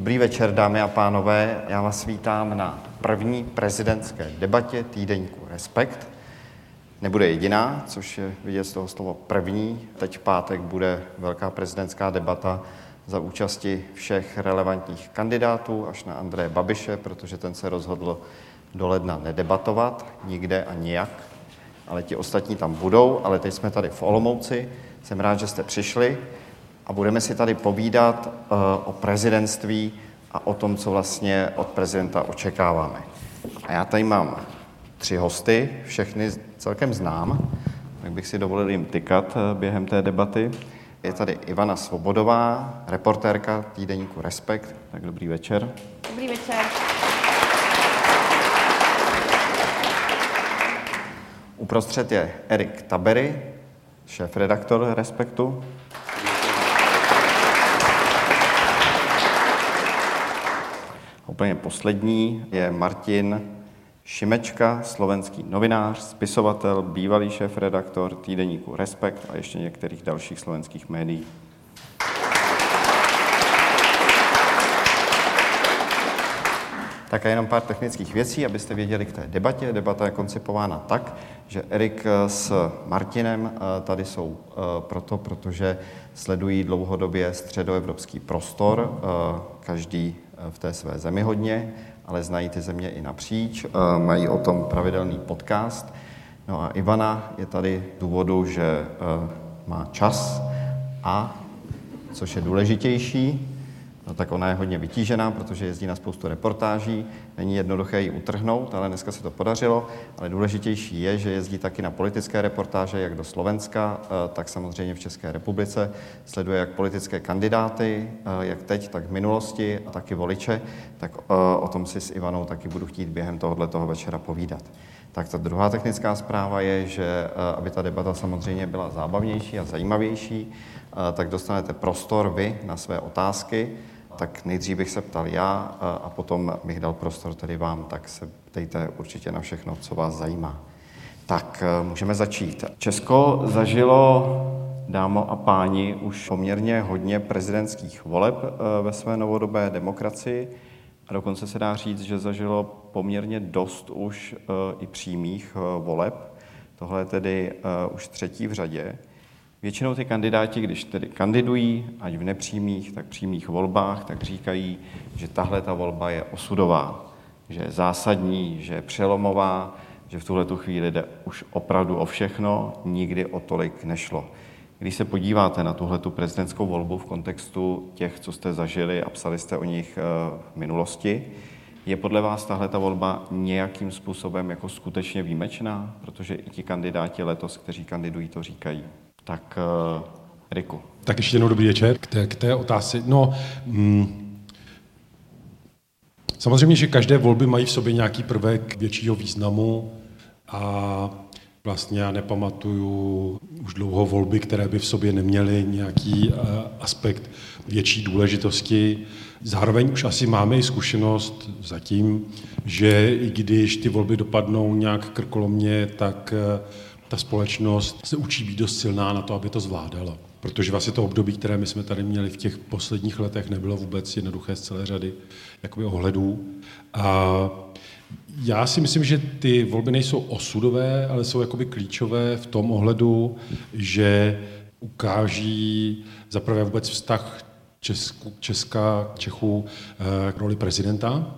Dobrý večer, dámy a pánové. Já vás vítám na první prezidentské debatě týdeníku Respekt. Nebude jediná, což je vidět z toho slovo první. Teď v pátek bude velká prezidentská debata za účasti všech relevantních kandidátů až na Andreje Babiše, protože ten se rozhodl do ledna nedebatovat nikde a nijak, ale ti ostatní tam budou, ale teď jsme tady v Olomouci. Jsem rád, že jste přišli a budeme si tady povídat uh, o prezidentství a o tom, co vlastně od prezidenta očekáváme. A já tady mám tři hosty, všechny celkem znám, tak bych si dovolil jim tykat uh, během té debaty. Je tady Ivana Svobodová, reportérka týdeníku Respekt. Tak dobrý večer. Dobrý večer. Uprostřed je Erik Tabery, šéf-redaktor Respektu. Úplně poslední je Martin Šimečka, slovenský novinář, spisovatel, bývalý šéf-redaktor týdeníku Respekt a ještě některých dalších slovenských médií. Tak a jenom pár technických věcí, abyste věděli k té debatě. Debata je koncipována tak, že Erik s Martinem eh, tady jsou eh, proto, protože sledují dlouhodobě středoevropský prostor, eh, každý v té své zemi hodně, ale znají ty země i napříč, mají o tom pravidelný podcast. No a Ivana je tady důvodu, že má čas a, což je důležitější, no tak ona je hodně vytížená, protože jezdí na spoustu reportáží. Není jednoduché ji utrhnout, ale dneska se to podařilo. Ale důležitější je, že jezdí taky na politické reportáže, jak do Slovenska, eh, tak samozřejmě v České republice. Sleduje jak politické kandidáty, eh, jak teď, tak v minulosti, a taky voliče. Tak eh, o tom si s Ivanou taky budu chtít během tohohle toho večera povídat. Tak ta druhá technická zpráva je, že aby ta debata samozřejmě byla zábavnější a zajímavější, tak dostanete prostor vy na své otázky tak nejdřív bych se ptal já a potom bych dal prostor tedy vám, tak se ptejte určitě na všechno, co vás zajímá. Tak e, můžeme začít. Česko zažilo, dámo a páni, už poměrně hodně prezidentských voleb e, ve své novodobé demokracii a dokonce se dá říct, že zažilo poměrně dost už i přímých voleb. Tohle je tedy už třetí v řadě. Většinou ty kandidáti, když tedy kandidují, ať v nepřímých, tak přímých volbách, tak říkají, že tahle ta volba je osudová, že je zásadní, že je přelomová, že v tuhle tu chvíli jde už opravdu o všechno, nikdy o tolik nešlo. Když se podíváte na tuhle tu prezidentskou volbu v kontextu těch, co jste zažili a psali jste o nich eh, v minulosti, je podle vás tahle ta volba nějakým způsobem jako skutečně výjimečná? Protože i ti kandidáti letos, kteří kandidují, to říkají. Tak uh, Riku. Tak ještě jednou dobrý večer k té, k té otázce. No, mm, samozřejmě, že každé volby mají v sobě nějaký prvek většího významu a vlastně já nepamatuju už dlouho volby, které by v sobě neměly nějaký uh, aspekt větší důležitosti. Zároveň už asi máme i zkušenost zatím, že i když ty volby dopadnou nějak krkolomně, tak uh, ta společnost se učí být dost silná na to, aby to zvládala. Protože vlastně to období, které my jsme tady měli v těch posledních letech, nebylo vůbec jednoduché z celé řady jakoby ohledů. A já si myslím, že ty volby nejsou osudové, ale jsou jakoby klíčové v tom ohledu, že ukáží zaprvé vůbec vztah Česku, Česka, Čechů eh, k roli prezidenta,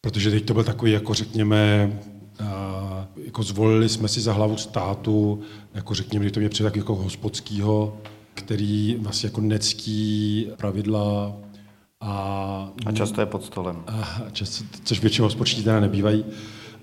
protože teď to byl takový, jako řekněme, a jako zvolili jsme si za hlavu státu, jako řekněme, že to mě přijde tak jako hospodskýho, který vlastně jako necký pravidla a... A často je pod stolem. A často, což většinou hospodští teda nebývají.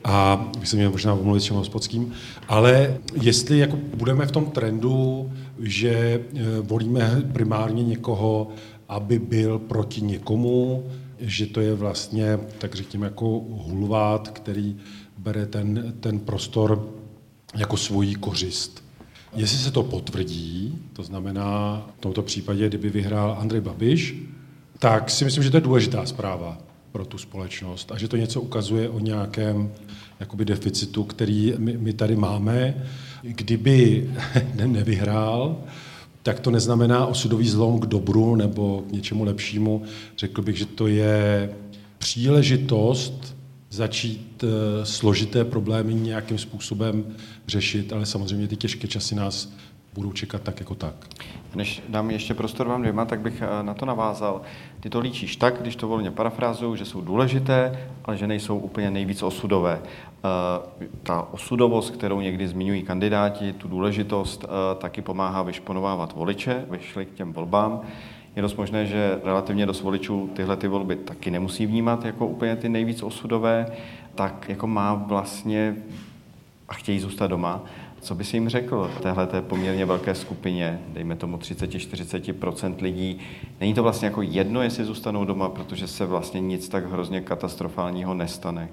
A bych se měl možná omluvit s hospodským. Ale jestli jako budeme v tom trendu, že e, volíme primárně někoho, aby byl proti někomu, že to je vlastně, tak řekněme, jako hulvát, který bere ten, ten prostor jako svoji kořist. Jestli se to potvrdí, to znamená v tomto případě, kdyby vyhrál Andrej Babiš, tak si myslím, že to je důležitá zpráva pro tu společnost a že to něco ukazuje o nějakém jakoby deficitu, který my, my tady máme. Kdyby nevyhrál, tak to neznamená osudový zlom k dobru nebo k něčemu lepšímu. Řekl bych, že to je příležitost začít eh, složité problémy nějakým způsobem řešit, ale samozřejmě ty těžké časy nás budou čekat tak jako tak. Než dám ještě prostor vám dvěma, tak bych eh, na to navázal. Ty to líčíš tak, když to volně parafrázuju, že jsou důležité, ale že nejsou úplně nejvíc osudové. Eh, ta osudovost, kterou někdy zmiňují kandidáti, tu důležitost taky pomáhá vyšponovávat voliče, vyšli k těm volbám. Je dost možné, že relativně dost voličů tyhle ty volby taky nemusí vnímat jako úplně ty nejvíc osudové, tak jako má vlastně a chtějí zůstat doma, co by si jim řekl téhle té poměrně velké skupině, dejme tomu 30-40% lidí? Není to vlastně jako jedno, jestli zůstanou doma, protože se vlastně nic tak hrozně katastrofálního nestane?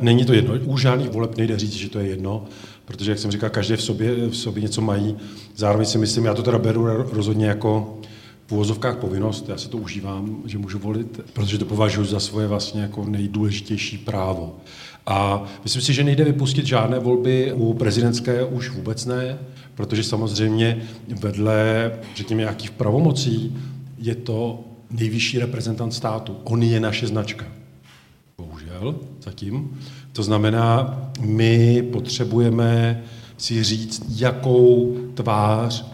Není to jedno. U žádných voleb nejde říct, že to je jedno, protože, jak jsem říkal, každý v sobě, v sobě něco mají. Zároveň si myslím, já to teda beru rozhodně jako v úvozovkách povinnost, já se to užívám, že můžu volit, protože to považuji za svoje vlastně jako nejdůležitější právo. A myslím si, že nejde vypustit žádné volby u prezidentské už vůbec ne, protože samozřejmě vedle, řekněme, nějakých pravomocí je to nejvyšší reprezentant státu. On je naše značka. Bohužel, zatím. To znamená, my potřebujeme si říct, jakou tvář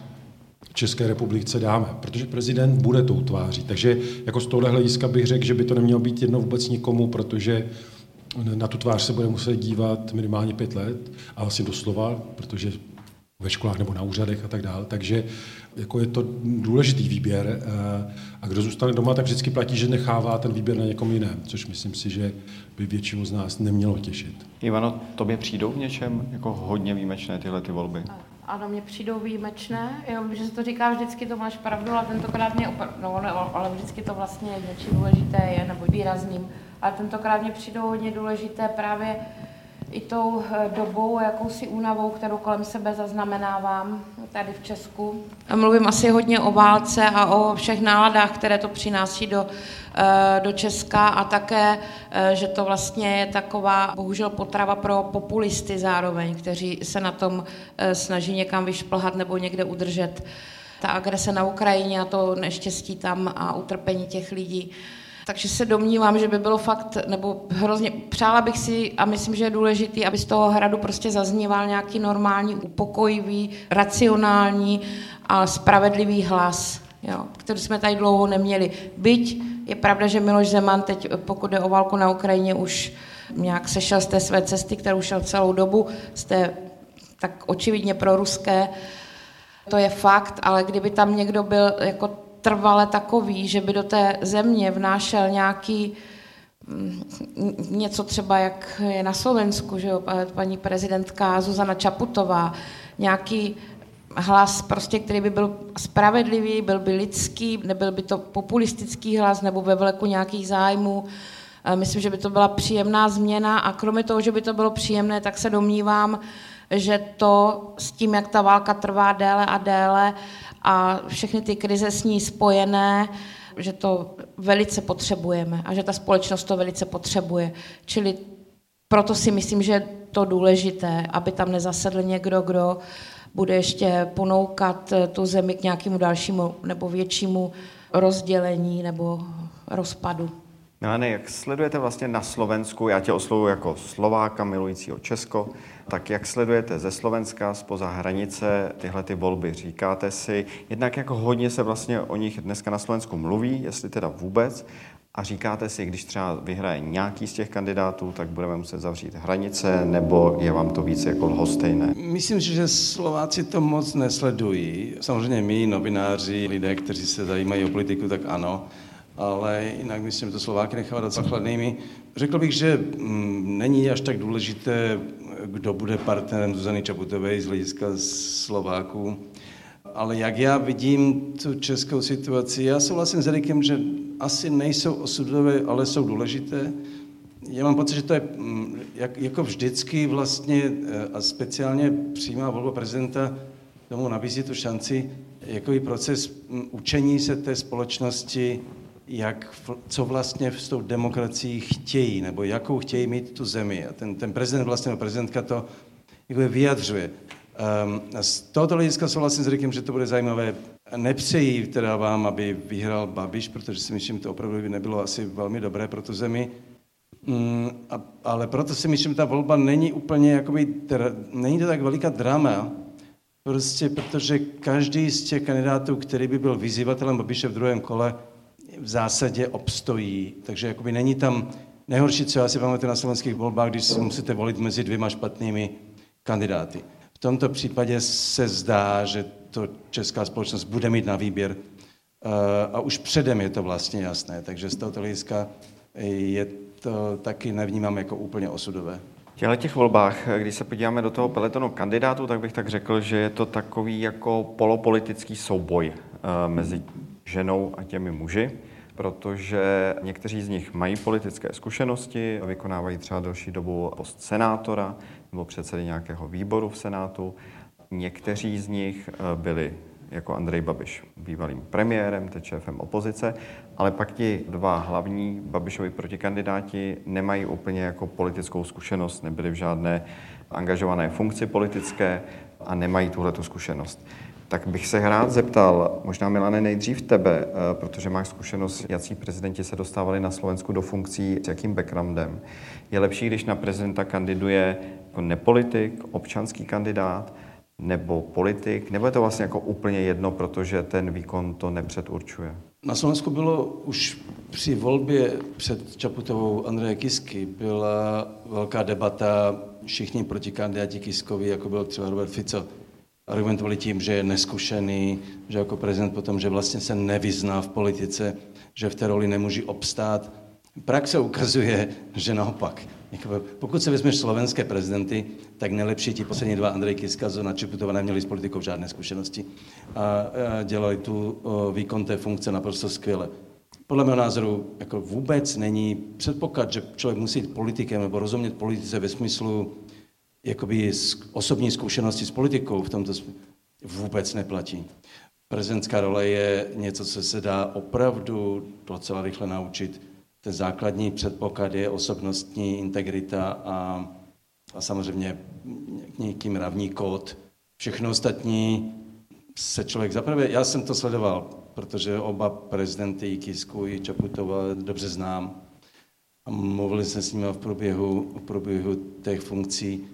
České republice dáme, protože prezident bude tou tváří. Takže jako z tohohle hlediska bych řekl, že by to nemělo být jedno vůbec nikomu, protože na tu tvář se bude muset dívat minimálně pět let a vlastně doslova, protože ve školách nebo na úřadech a tak dále. Takže jako je to důležitý výběr eh, a kdo zůstane doma, tak vždycky platí, že nechává ten výběr na někom jiném, což myslím si, že by většinu z nás nemělo těšit. Ivano, tobě přijdou v něčem jako hodně výjimečné tyhle ty volby? Mě přijdou výjimečné, jo, že se to říká vždycky, to máš pravdu, ale tentokrát mě opr- no, ne, ale vždycky to vlastně něčím důležité je, nebo výrazným ale tentokrát mě přijdou hodně důležité právě i tou eh, dobou, jakousi únavou, kterou kolem sebe zaznamenávám tady v Česku. Mluvím asi hodně o válce a o všech náladách, které to přináší do, do Česka a také, eh, že to vlastně je taková bohužel potrava pro populisty zároveň, kteří se na tom snaží někam vyšplhat nebo někde udržet. Ta agrese na Ukrajině a to neštěstí tam a utrpení těch lidí takže se domnívám, že by bylo fakt, nebo hrozně, přála bych si a myslím, že je důležitý, aby z toho hradu prostě zazníval nějaký normální, upokojivý, racionální a spravedlivý hlas, jo, který jsme tady dlouho neměli. Byť je pravda, že Miloš Zeman teď, pokud jde o válku na Ukrajině, už nějak sešel z té své cesty, kterou šel celou dobu, té tak očividně proruské, to je fakt, ale kdyby tam někdo byl jako trvale takový, že by do té země vnášel nějaký mm, něco třeba, jak je na Slovensku, že jo, paní prezidentka Zuzana Čaputová, nějaký hlas, prostě, který by byl spravedlivý, byl by lidský, nebyl by to populistický hlas nebo ve vleku nějakých zájmů. Myslím, že by to byla příjemná změna a kromě toho, že by to bylo příjemné, tak se domnívám, že to s tím, jak ta válka trvá déle a déle, a všechny ty krize s ní spojené, že to velice potřebujeme a že ta společnost to velice potřebuje. Čili proto si myslím, že je to důležité, aby tam nezasedl někdo, kdo bude ještě ponoukat tu zemi k nějakému dalšímu nebo většímu rozdělení nebo rozpadu. Milane, jak sledujete vlastně na Slovensku, já tě oslovuji jako Slováka milujícího Česko, tak jak sledujete ze Slovenska spoza hranice tyhle ty volby? Říkáte si, jednak jako hodně se vlastně o nich dneska na Slovensku mluví, jestli teda vůbec, a říkáte si, když třeba vyhraje nějaký z těch kandidátů, tak budeme muset zavřít hranice, nebo je vám to více jako lhostejné? Myslím že Slováci to moc nesledují. Samozřejmě my, novináři, lidé, kteří se zajímají o politiku, tak ano ale jinak myslím, že to Slováky nechává docela chladnými. Řekl bych, že mm, není až tak důležité, kdo bude partnerem Zuzany Čaputové z hlediska Slováků, ale jak já vidím tu českou situaci, já souhlasím s Erikem, že asi nejsou osudové, ale jsou důležité. Já mám pocit, že to je mm, jak, jako vždycky vlastně eh, a speciálně přímá volba prezidenta tomu nabízí tu šanci, jako proces mm, učení se té společnosti jak, co vlastně s tou demokracií chtějí, nebo jakou chtějí mít tu zemi. A ten, ten prezident, vlastně prezidentka to jako vyjadřuje. Um, z tohoto hlediska souhlasím s Rikem, že to bude zajímavé. Nepřeji teda vám, aby vyhrál Babiš, protože si myslím, že to opravdu by nebylo asi velmi dobré pro tu zemi. Mm, a, ale proto si myslím, že ta volba není úplně, jakoby, dra, není to tak veliká drama, prostě protože každý z těch kandidátů, který by byl vyzývatelem Babiše v druhém kole, v zásadě obstojí. Takže jakoby není tam nejhorší, co já si pamatuju na slovenských volbách, když si musíte volit mezi dvěma špatnými kandidáty. V tomto případě se zdá, že to česká společnost bude mít na výběr eh, a už předem je to vlastně jasné, takže z tohoto hlediska je to taky nevnímám jako úplně osudové. V těch volbách, když se podíváme do toho peletonu kandidátů, tak bych tak řekl, že je to takový jako polopolitický souboj eh, mezi ženou a těmi muži, protože někteří z nich mají politické zkušenosti, vykonávají třeba delší dobu post senátora nebo předsedy nějakého výboru v Senátu. Někteří z nich eh, byli jako Andrej Babiš, bývalým premiérem, teď šéfem opozice, ale pak ti dva hlavní Babišovi protikandidáti nemají úplně jako politickou zkušenost, nebyli v žádné angažované funkci politické a nemají tuhletu zkušenost. Tak bych se rád zeptal, možná Milane nejdřív tebe, eh, protože máš zkušenost, jaký prezidenti se dostávali na Slovensku do funkcí, s jakým backgroundem. Je lepší, když na prezidenta kandiduje jako nepolitik, občanský kandidát, nebo politik, nebo je to vlastně jako úplně jedno, protože ten výkon to nepředurčuje? Na Slovensku bylo už při volbě před Čaputovou Andreje Kisky byla velká debata, všichni protikandidáti Kiskovi, jako byl třeba Robert Fico, argumentovali tím, že je neskušený, že jako prezident potom, že vlastně se nevyzná v politice, že v té roli nemůže obstát. Praxe ukazuje, že naopak. Pokud se vezmeš slovenské prezidenty, tak nejlepší ti poslední dva, Andrej Kiska, Zona Čeputova, neměli s politikou žádné zkušenosti a dělali tu výkon té funkce naprosto skvěle. Podle mého názoru jako vůbec není předpoklad, že člověk musí být politikem nebo rozumět politice ve smyslu jakoby osobní zkušenosti s politikou v tomto vůbec neplatí. Prezidentská role je něco, co se dá opravdu docela rychle naučit ten základní předpoklad je osobnostní integrita a, a samozřejmě nějaký mravní kód. Všechno ostatní se člověk zaprvé, já jsem to sledoval, protože oba prezidenty, i Kisku, i Čaputova dobře znám. A mluvili jsme s nimi v průběhu, v průběhu těch funkcí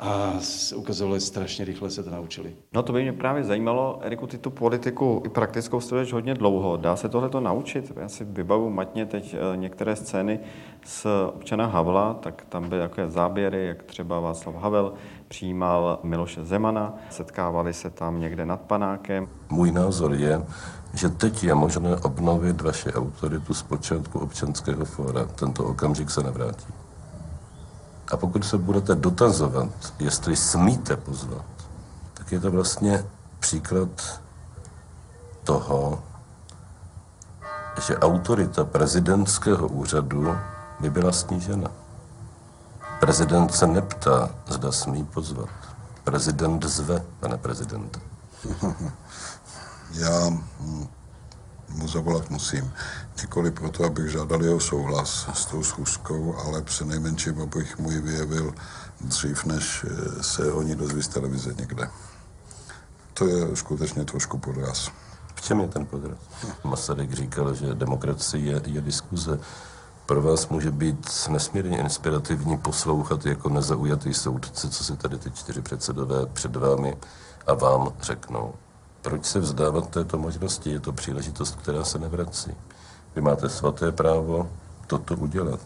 a ukazovalo, že strašně rychle se to naučili. No to by mě právě zajímalo, Eriku, ty tu politiku i praktickou studuješ hodně dlouho. Dá se tohle to naučit? Já si vybavu matně teď eh, některé scény z občana Havla, tak tam byly takové záběry, jak třeba Václav Havel přijímal Miloše Zemana, setkávali se tam někde nad panákem. Můj názor je, že teď je možné obnovit vaši autoritu z počátku občanského fóra. Tento okamžik se nevrátí. A pokud se budete dotazovat, jestli smíte pozvat, tak je to vlastně příklad toho, že autorita prezidentského úřadu by byla snížena. Prezident se neptá, zda smí pozvat. Prezident zve, pane prezidente. Já mu zavolat musím. Nikoli proto, abych žádal jeho souhlas s tou schůzkou, ale nejmenším, abych mu ji vyjevil dřív, než eh, se o ní dozví z televize někde. To je skutečně trošku podraz. V čem je ten podraz? Masaryk říkal, že demokracie je, je diskuze. Pro vás může být nesmírně inspirativní poslouchat jako nezaujatý soudce, co si tady ty čtyři předsedové před vámi a vám řeknou. Proč se vzdávat této možnosti? Je to příležitost, která se nevrací. Vy máte svaté právo toto udělat.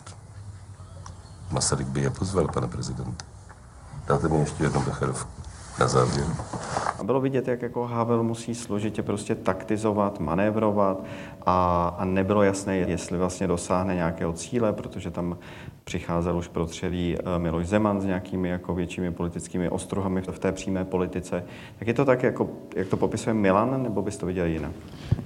Masaryk by je pozval, pane prezident. Dáte mi ještě jednu becherovku na závěr. A bylo vidět, jak jako Havel musí složitě prostě taktizovat, manévrovat a, a nebylo jasné, jestli vlastně dosáhne nějakého cíle, protože tam přicházel už protřelý eh, Miloš Zeman s nějakými jako většími politickými ostruhami v té přímé politice. Tak je to tak, jako, jak to popisuje Milan, nebo bys to viděl jinak?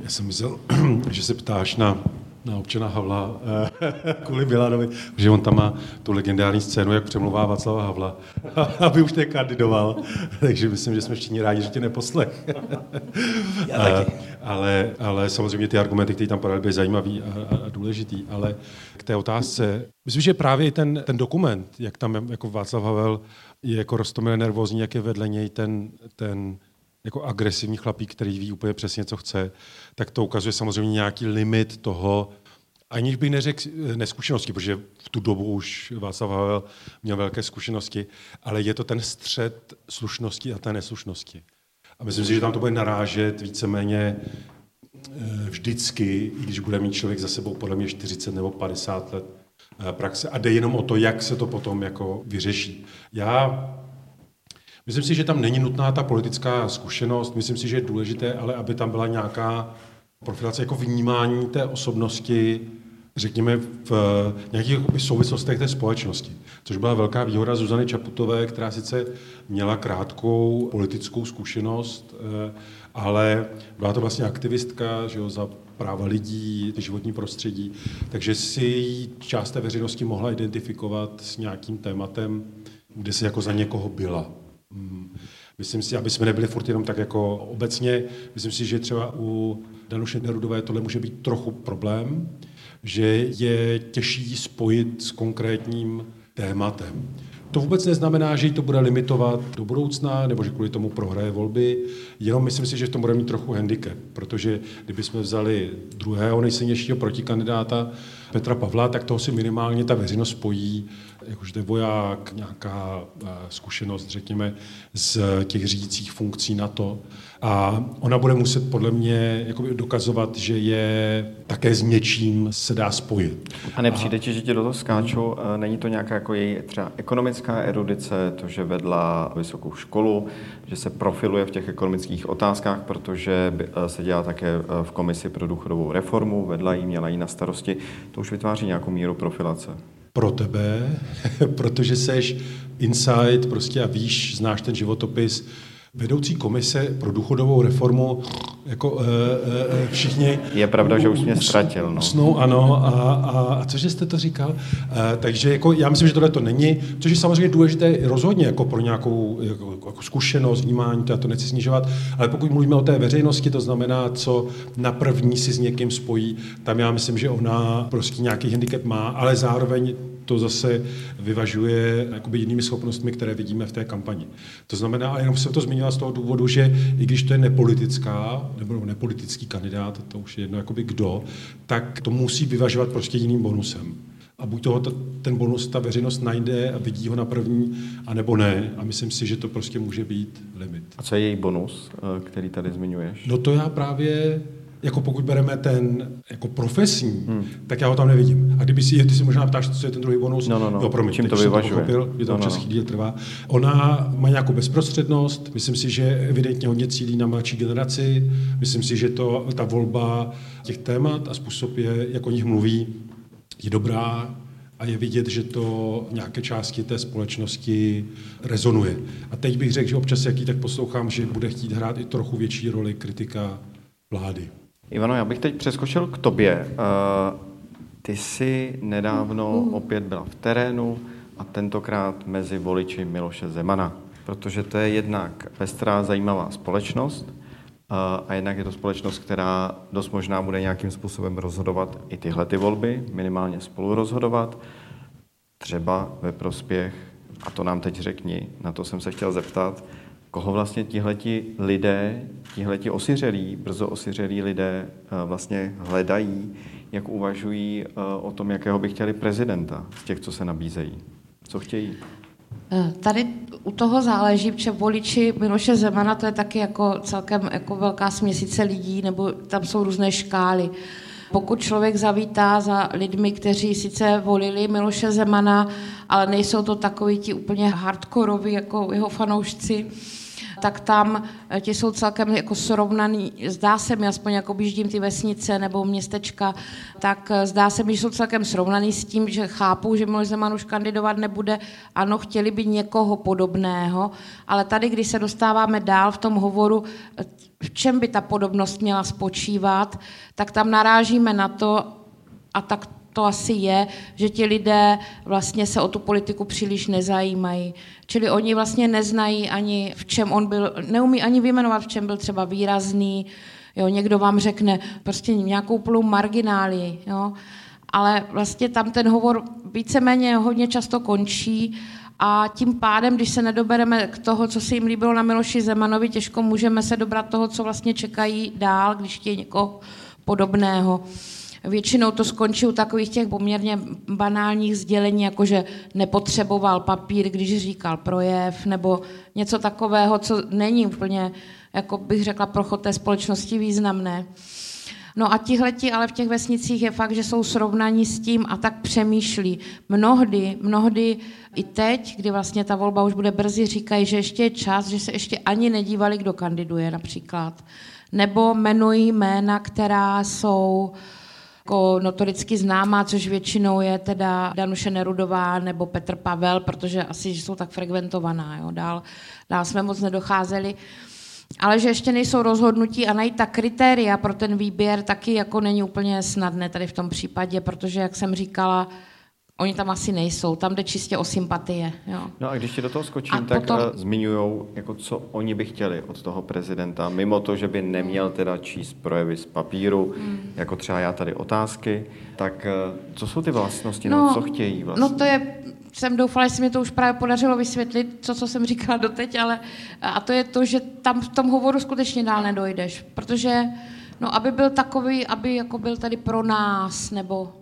Já jsem myslel, že se ptáš na na občana Havla eh, kvůli Milanovi, že on tam má tu legendární scénu, jak přemluvá Václava Havla, aby už nekandidoval. Takže myslím, že jsme všichni rádi, že tě neposlech. Já ale, ale samozřejmě ty argumenty, které tam padaly, byly zajímavý a, a, důležitý. Ale k té otázce, myslím, že právě ten, ten dokument, jak tam jako Václav Havel je jako roztomilé nervózní, jak je vedle něj ten, ten jako agresivní chlapík, který ví úplně přesně, co chce, tak to ukazuje samozřejmě nějaký limit toho, aniž bych neřekl eh, neskušenosti, protože v tu dobu už Václav Havel měl velké zkušenosti, ale je to ten střed slušnosti a té neslušnosti. A myslím si, že tam to bude narážet víceméně eh, vždycky, i když bude mít člověk za sebou podle mě 40 nebo 50 let eh, praxe a jde jenom o to, jak se to potom jako vyřeší. Já Myslím si, že tam není nutná ta politická zkušenost, myslím si, že je důležité, ale aby tam byla nějaká profilace jako vnímání té osobnosti, řekněme, v nějakých souvislostech té společnosti. Což byla velká výhoda Zuzany Čaputové, která sice měla krátkou politickou zkušenost, eh, ale byla to vlastně aktivistka že jo, za práva lidí, životní prostředí, takže si část té veřejnosti mohla identifikovat s nějakým tématem, kde se jako za někoho byla. Hmm. Myslím si, aby jsme nebyli furt jenom tak jako obecně, myslím si, že třeba u Danuše Nerudové tohle může být trochu problém, že je těžší spojit s konkrétním tématem. To vůbec neznamená, že jí to bude limitovat do budoucna, nebo že kvůli tomu prohraje volby, jenom myslím si, že v tom bude mít trochu handicap, protože kdybychom vzali druhého nejsilnějšího protikandidáta Petra Pavla, tak toho si minimálně ta veřejnost spojí jakože voják, nějaká eh, zkušenost, řekněme, z těch řídících funkcí na to. A ona bude muset podle mě dokazovat, že je také s něčím se dá spojit. A nepřijde ti, že ti do toho skáču, eh, není to nějaká jako její třeba ekonomická erudice, to, že vedla vysokou školu, že se profiluje v těch ekonomických otázkách, protože eh, se dělá také v komisi pro důchodovou reformu, vedla jí, měla jí na starosti, to už vytváří nějakou míru profilace. Pro tebe, protože seš inside prostě a víš, znáš ten životopis, vedoucí komise pro důchodovou reformu, jako e, e, všichni... Je pravda, u, že už mě ztratil. No. Snou, ano. A, a, a cože jste to říkal? E, takže jako, já myslím, že tohle to není, což je samozřejmě důležité rozhodně jako pro nějakou jako, jako zkušenost, vnímání, to já to nechci snižovat, ale pokud mluvíme o té veřejnosti, to znamená, co na první si s někým spojí, tam já myslím, že ona prostě nějaký handicap má, ale zároveň to zase vyvažuje jakoby jinými schopnostmi, které vidíme v té kampani. To znamená, a jenom jsem to zmínila z toho důvodu, že i když to je nepolitická, nebo nepolitický kandidát, to už je jedno jakoby kdo, tak to musí vyvažovat prostě jiným bonusem. A buď toho ten bonus ta veřejnost najde a vidí ho na první, anebo ne. A myslím si, že to prostě může být limit. A co je její bonus, eh, který tady zmiňuješ? No to já právě jako pokud bereme ten jako profesní, hmm. tak já ho tam nevidím. A kdyby si, ty si možná ptáš, co je ten druhý bonus, no, no, no. jo, promiň, Čím to vyvažuje? To pochopil, je to no, občas no. chvíli trvá. Ona má nějakou bezprostřednost, myslím si, že evidentně hodně cílí na mladší generaci, myslím si, že to, ta volba těch témat a způsob, je, jak o nich mluví, je dobrá, a je vidět, že to nějaké části té společnosti rezonuje. A teď bych řekl, že občas, jaký tak poslouchám, že bude chtít hrát i trochu větší roli kritika vlády. Ivano, já bych teď přeskočil k tobě. Eh, ty jsi nedávno opět byla v terénu a tentokrát mezi voliči Miloše Zemana, protože to je jednak pestrá zajímavá společnost eh, a jednak je to společnost, která dost možná bude nějakým způsobem rozhodovat i tyhle ty volby, minimálně spolu rozhodovat, třeba ve prospěch, a to nám teď řekni, na to jsem se chtěl zeptat, koho vlastně tihleti lidé, tihleti osiřelí, brzo osiřelí lidé eh, vlastně hledají, jak uvažují eh, o tom, jakého by chtěli prezidenta z těch, co se nabízejí. Co chtějí? Eh, tady u toho záleží, protože voliči Miloše Zemana to je taky jako celkem jako velká směsice lidí, nebo tam jsou různé škály. Pokud člověk zavítá za lidmi, kteří sice volili Miloše Zemana, ale nejsou to takoví ti úplně hardkoroví jako jeho fanoušci, tak tam eh, ti jsou celkem jako srovnaný, zdá se mi, aspoň jako běždím ty vesnice nebo městečka, tak eh, zdá se mi, že jsou celkem srovnaný s tím, že chápou, že Miloš Zeman už kandidovat nebude. Ano, chtěli by někoho podobného, ale tady, když se dostáváme dál v tom hovoru, v čem by ta podobnost měla spočívat, tak tam narážíme na to, a tak to asi je, že ti lidé vlastně se o tu politiku příliš nezajímají. Čili oni vlastně neznají ani v čem on byl, neumí ani vyjmenovat, v čem byl třeba výrazný, jo, někdo vám řekne prostě nějakou plnou margináli, jo, ale vlastně tam ten hovor víceméně hodně často končí a tím pádem, když se nedobereme k toho, co se jim líbilo na Miloši Zemanovi, těžko můžeme se dobrat toho, co vlastně čekají dál, když chtějí někoho podobného. Většinou to skončí u takových těch poměrně banálních sdělení, jako že nepotřeboval papír, když říkal projev, nebo něco takového, co není úplně, jako bych řekla, pro chod té společnosti významné. No a tihleti ale v těch vesnicích je fakt, že jsou srovnaní s tím a tak přemýšlí. Mnohdy, mnohdy i teď, kdy vlastně ta volba už bude brzy, říkají, že ještě je čas, že se ještě ani nedívali, kdo kandiduje například. Nebo jmenují jména, která jsou jako notoricky známá, což většinou je teda Danuše Nerudová nebo Petr Pavel, protože asi jsou tak frekventovaná. Jo. Dál, dál jsme moc nedocházeli. Ale že ještě nejsou rozhodnutí a najít ta kritéria pro ten výběr taky jako není úplně snadné tady v tom případě, protože, jak jsem říkala, Oni tam asi nejsou, tam jde čistě o sympatie. Jo. No a když ti do toho skočím, a tak potom... Eh, zmiňují, jako co oni by chtěli od toho prezidenta, mimo to, že by neměl teda číst projevy z papíru, hmm. jako třeba já tady otázky, tak eh, co jsou ty vlastnosti, no, no co chtějí vlastně? No to je, jsem doufala, že se mi to už právě podařilo vysvětlit, co, co jsem říkala doteď, ale a to je to, že tam v tom hovoru skutečně dál nedojdeš, protože no, aby byl takový, aby jako byl tady pro nás, nebo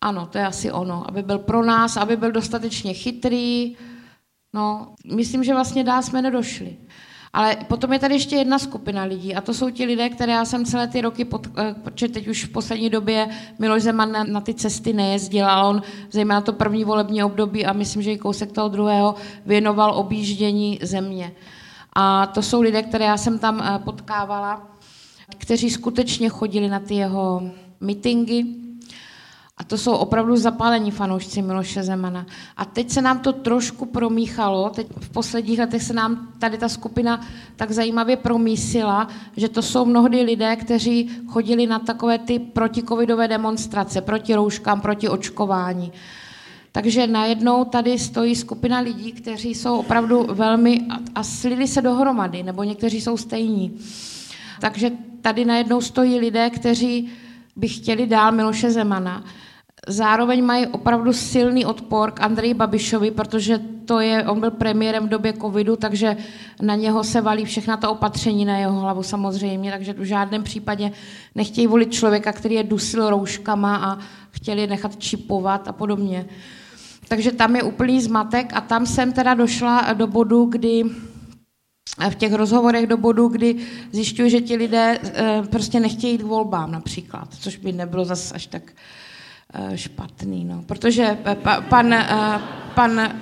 ano, to je asi ono. Aby byl pro nás, aby byl dostatečně chytrý. No, myslím, že vlastně dál jsme nedošli. Ale potom je tady ještě jedna skupina lidí a to jsou ti lidé, které já jsem celé ty roky, pod, eh, protože teď už v poslední době Miloš Zeman na, na ty cesty nejezdil, ale on zejména to první volební období a myslím, že i kousek toho druhého věnoval objíždění země. A to jsou lidé, které já jsem tam eh, potkávala, kteří skutečně chodili na ty jeho mitingy, a to jsou opravdu zapálení fanoušci Miloše Zemana. A teď se nám to trošku promíchalo, teď v posledních letech se nám tady ta skupina tak zajímavě promísila, že to jsou mnohdy lidé, kteří chodili na takové ty protikovidové demonstrace, proti rouškám, proti očkování. Takže najednou tady stojí skupina lidí, kteří jsou opravdu velmi a slili se dohromady, nebo někteří jsou stejní. Takže tady najednou stojí lidé, kteří by chtěli dál Miloše Zemana zároveň mají opravdu silný odpor k Andreji Babišovi, protože to je, on byl premiérem v době covidu, takže na něho se valí všechna ta opatření na jeho hlavu samozřejmě, takže v žádném případě nechtějí volit člověka, který je dusil rouškama a chtěli nechat čipovat a podobně. Takže tam je úplný zmatek a tam jsem teda došla do bodu, kdy v těch rozhovorech do bodu, kdy zjišťuji, že ti lidé eh, prostě nechtějí jít k volbám například, což by nebylo zase až tak špatný, no. Protože eh, pa, pan, eh, pan,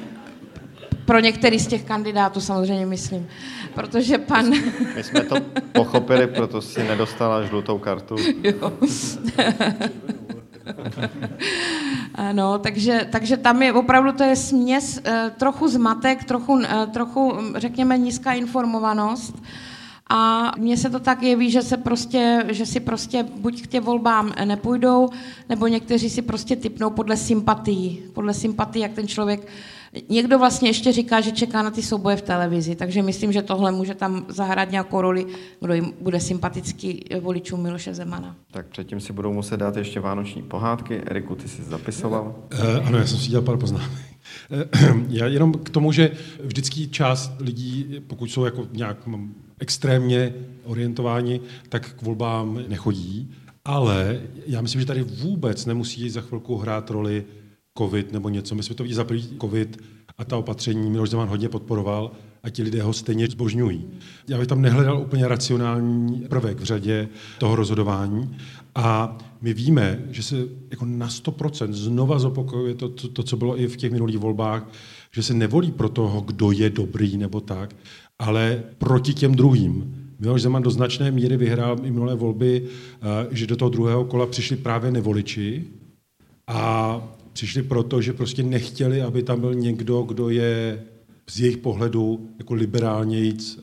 pro některý z těch kandidátů samozřejmě myslím, protože pan... My jsme to pochopili, proto si nedostala žlutou kartu. Jo. No, takže, takže tam je opravdu to je směs, trochu zmatek, trochu, trochu řekněme nízká informovanost a mně se to tak jeví, že, se prostě, že si prostě buď k těm volbám nepůjdou, nebo někteří si prostě typnou podle sympatií. Podle sympatií, jak ten člověk... Někdo vlastně ještě říká, že čeká na ty souboje v televizi, takže myslím, že tohle může tam zahrát nějakou roli, kdo jim bude sympatický voličům Miloše Zemana. Tak předtím si budou muset dát ještě vánoční pohádky. Eriku, ty jsi zapisoval? Uh, ano, já jsem si dělal pár poznámek. Uh, já jenom k tomu, že vždycky část lidí, pokud jsou jako nějak extrémně orientováni, tak k volbám nechodí. Ale já myslím, že tady vůbec nemusí za chvilku hrát roli covid nebo něco. My jsme to viděli za první covid a ta opatření Miloš Zeman hodně podporoval a ti lidé ho stejně zbožňují. Já bych tam nehledal úplně racionální prvek v řadě toho rozhodování a my víme, že se jako na 100% znova zopakuje to, to, to, co bylo i v těch minulých volbách, že se nevolí pro toho, kdo je dobrý nebo tak, ale proti těm druhým. Miloš Zeman do značné míry vyhrál i minulé volby, eh, že do toho druhého kola přišli právě nevoliči a přišli proto, že prostě nechtěli, aby tam byl někdo, kdo je z jejich pohledu jako liberálnějíc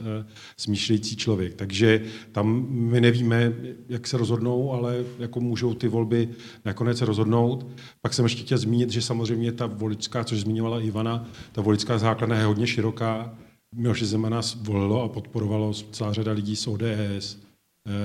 smýšlející člověk. Takže tam my nevíme, jak se rozhodnou, ale jako můžou ty volby nakonec rozhodnout. Pak jsem ještě chtěl zmínit, že samozřejmě ta voličská, což zmiňovala Ivana, ta voličská základna je hodně široká. Miloše Zemana volilo a podporovalo celá řada lidí z ODS,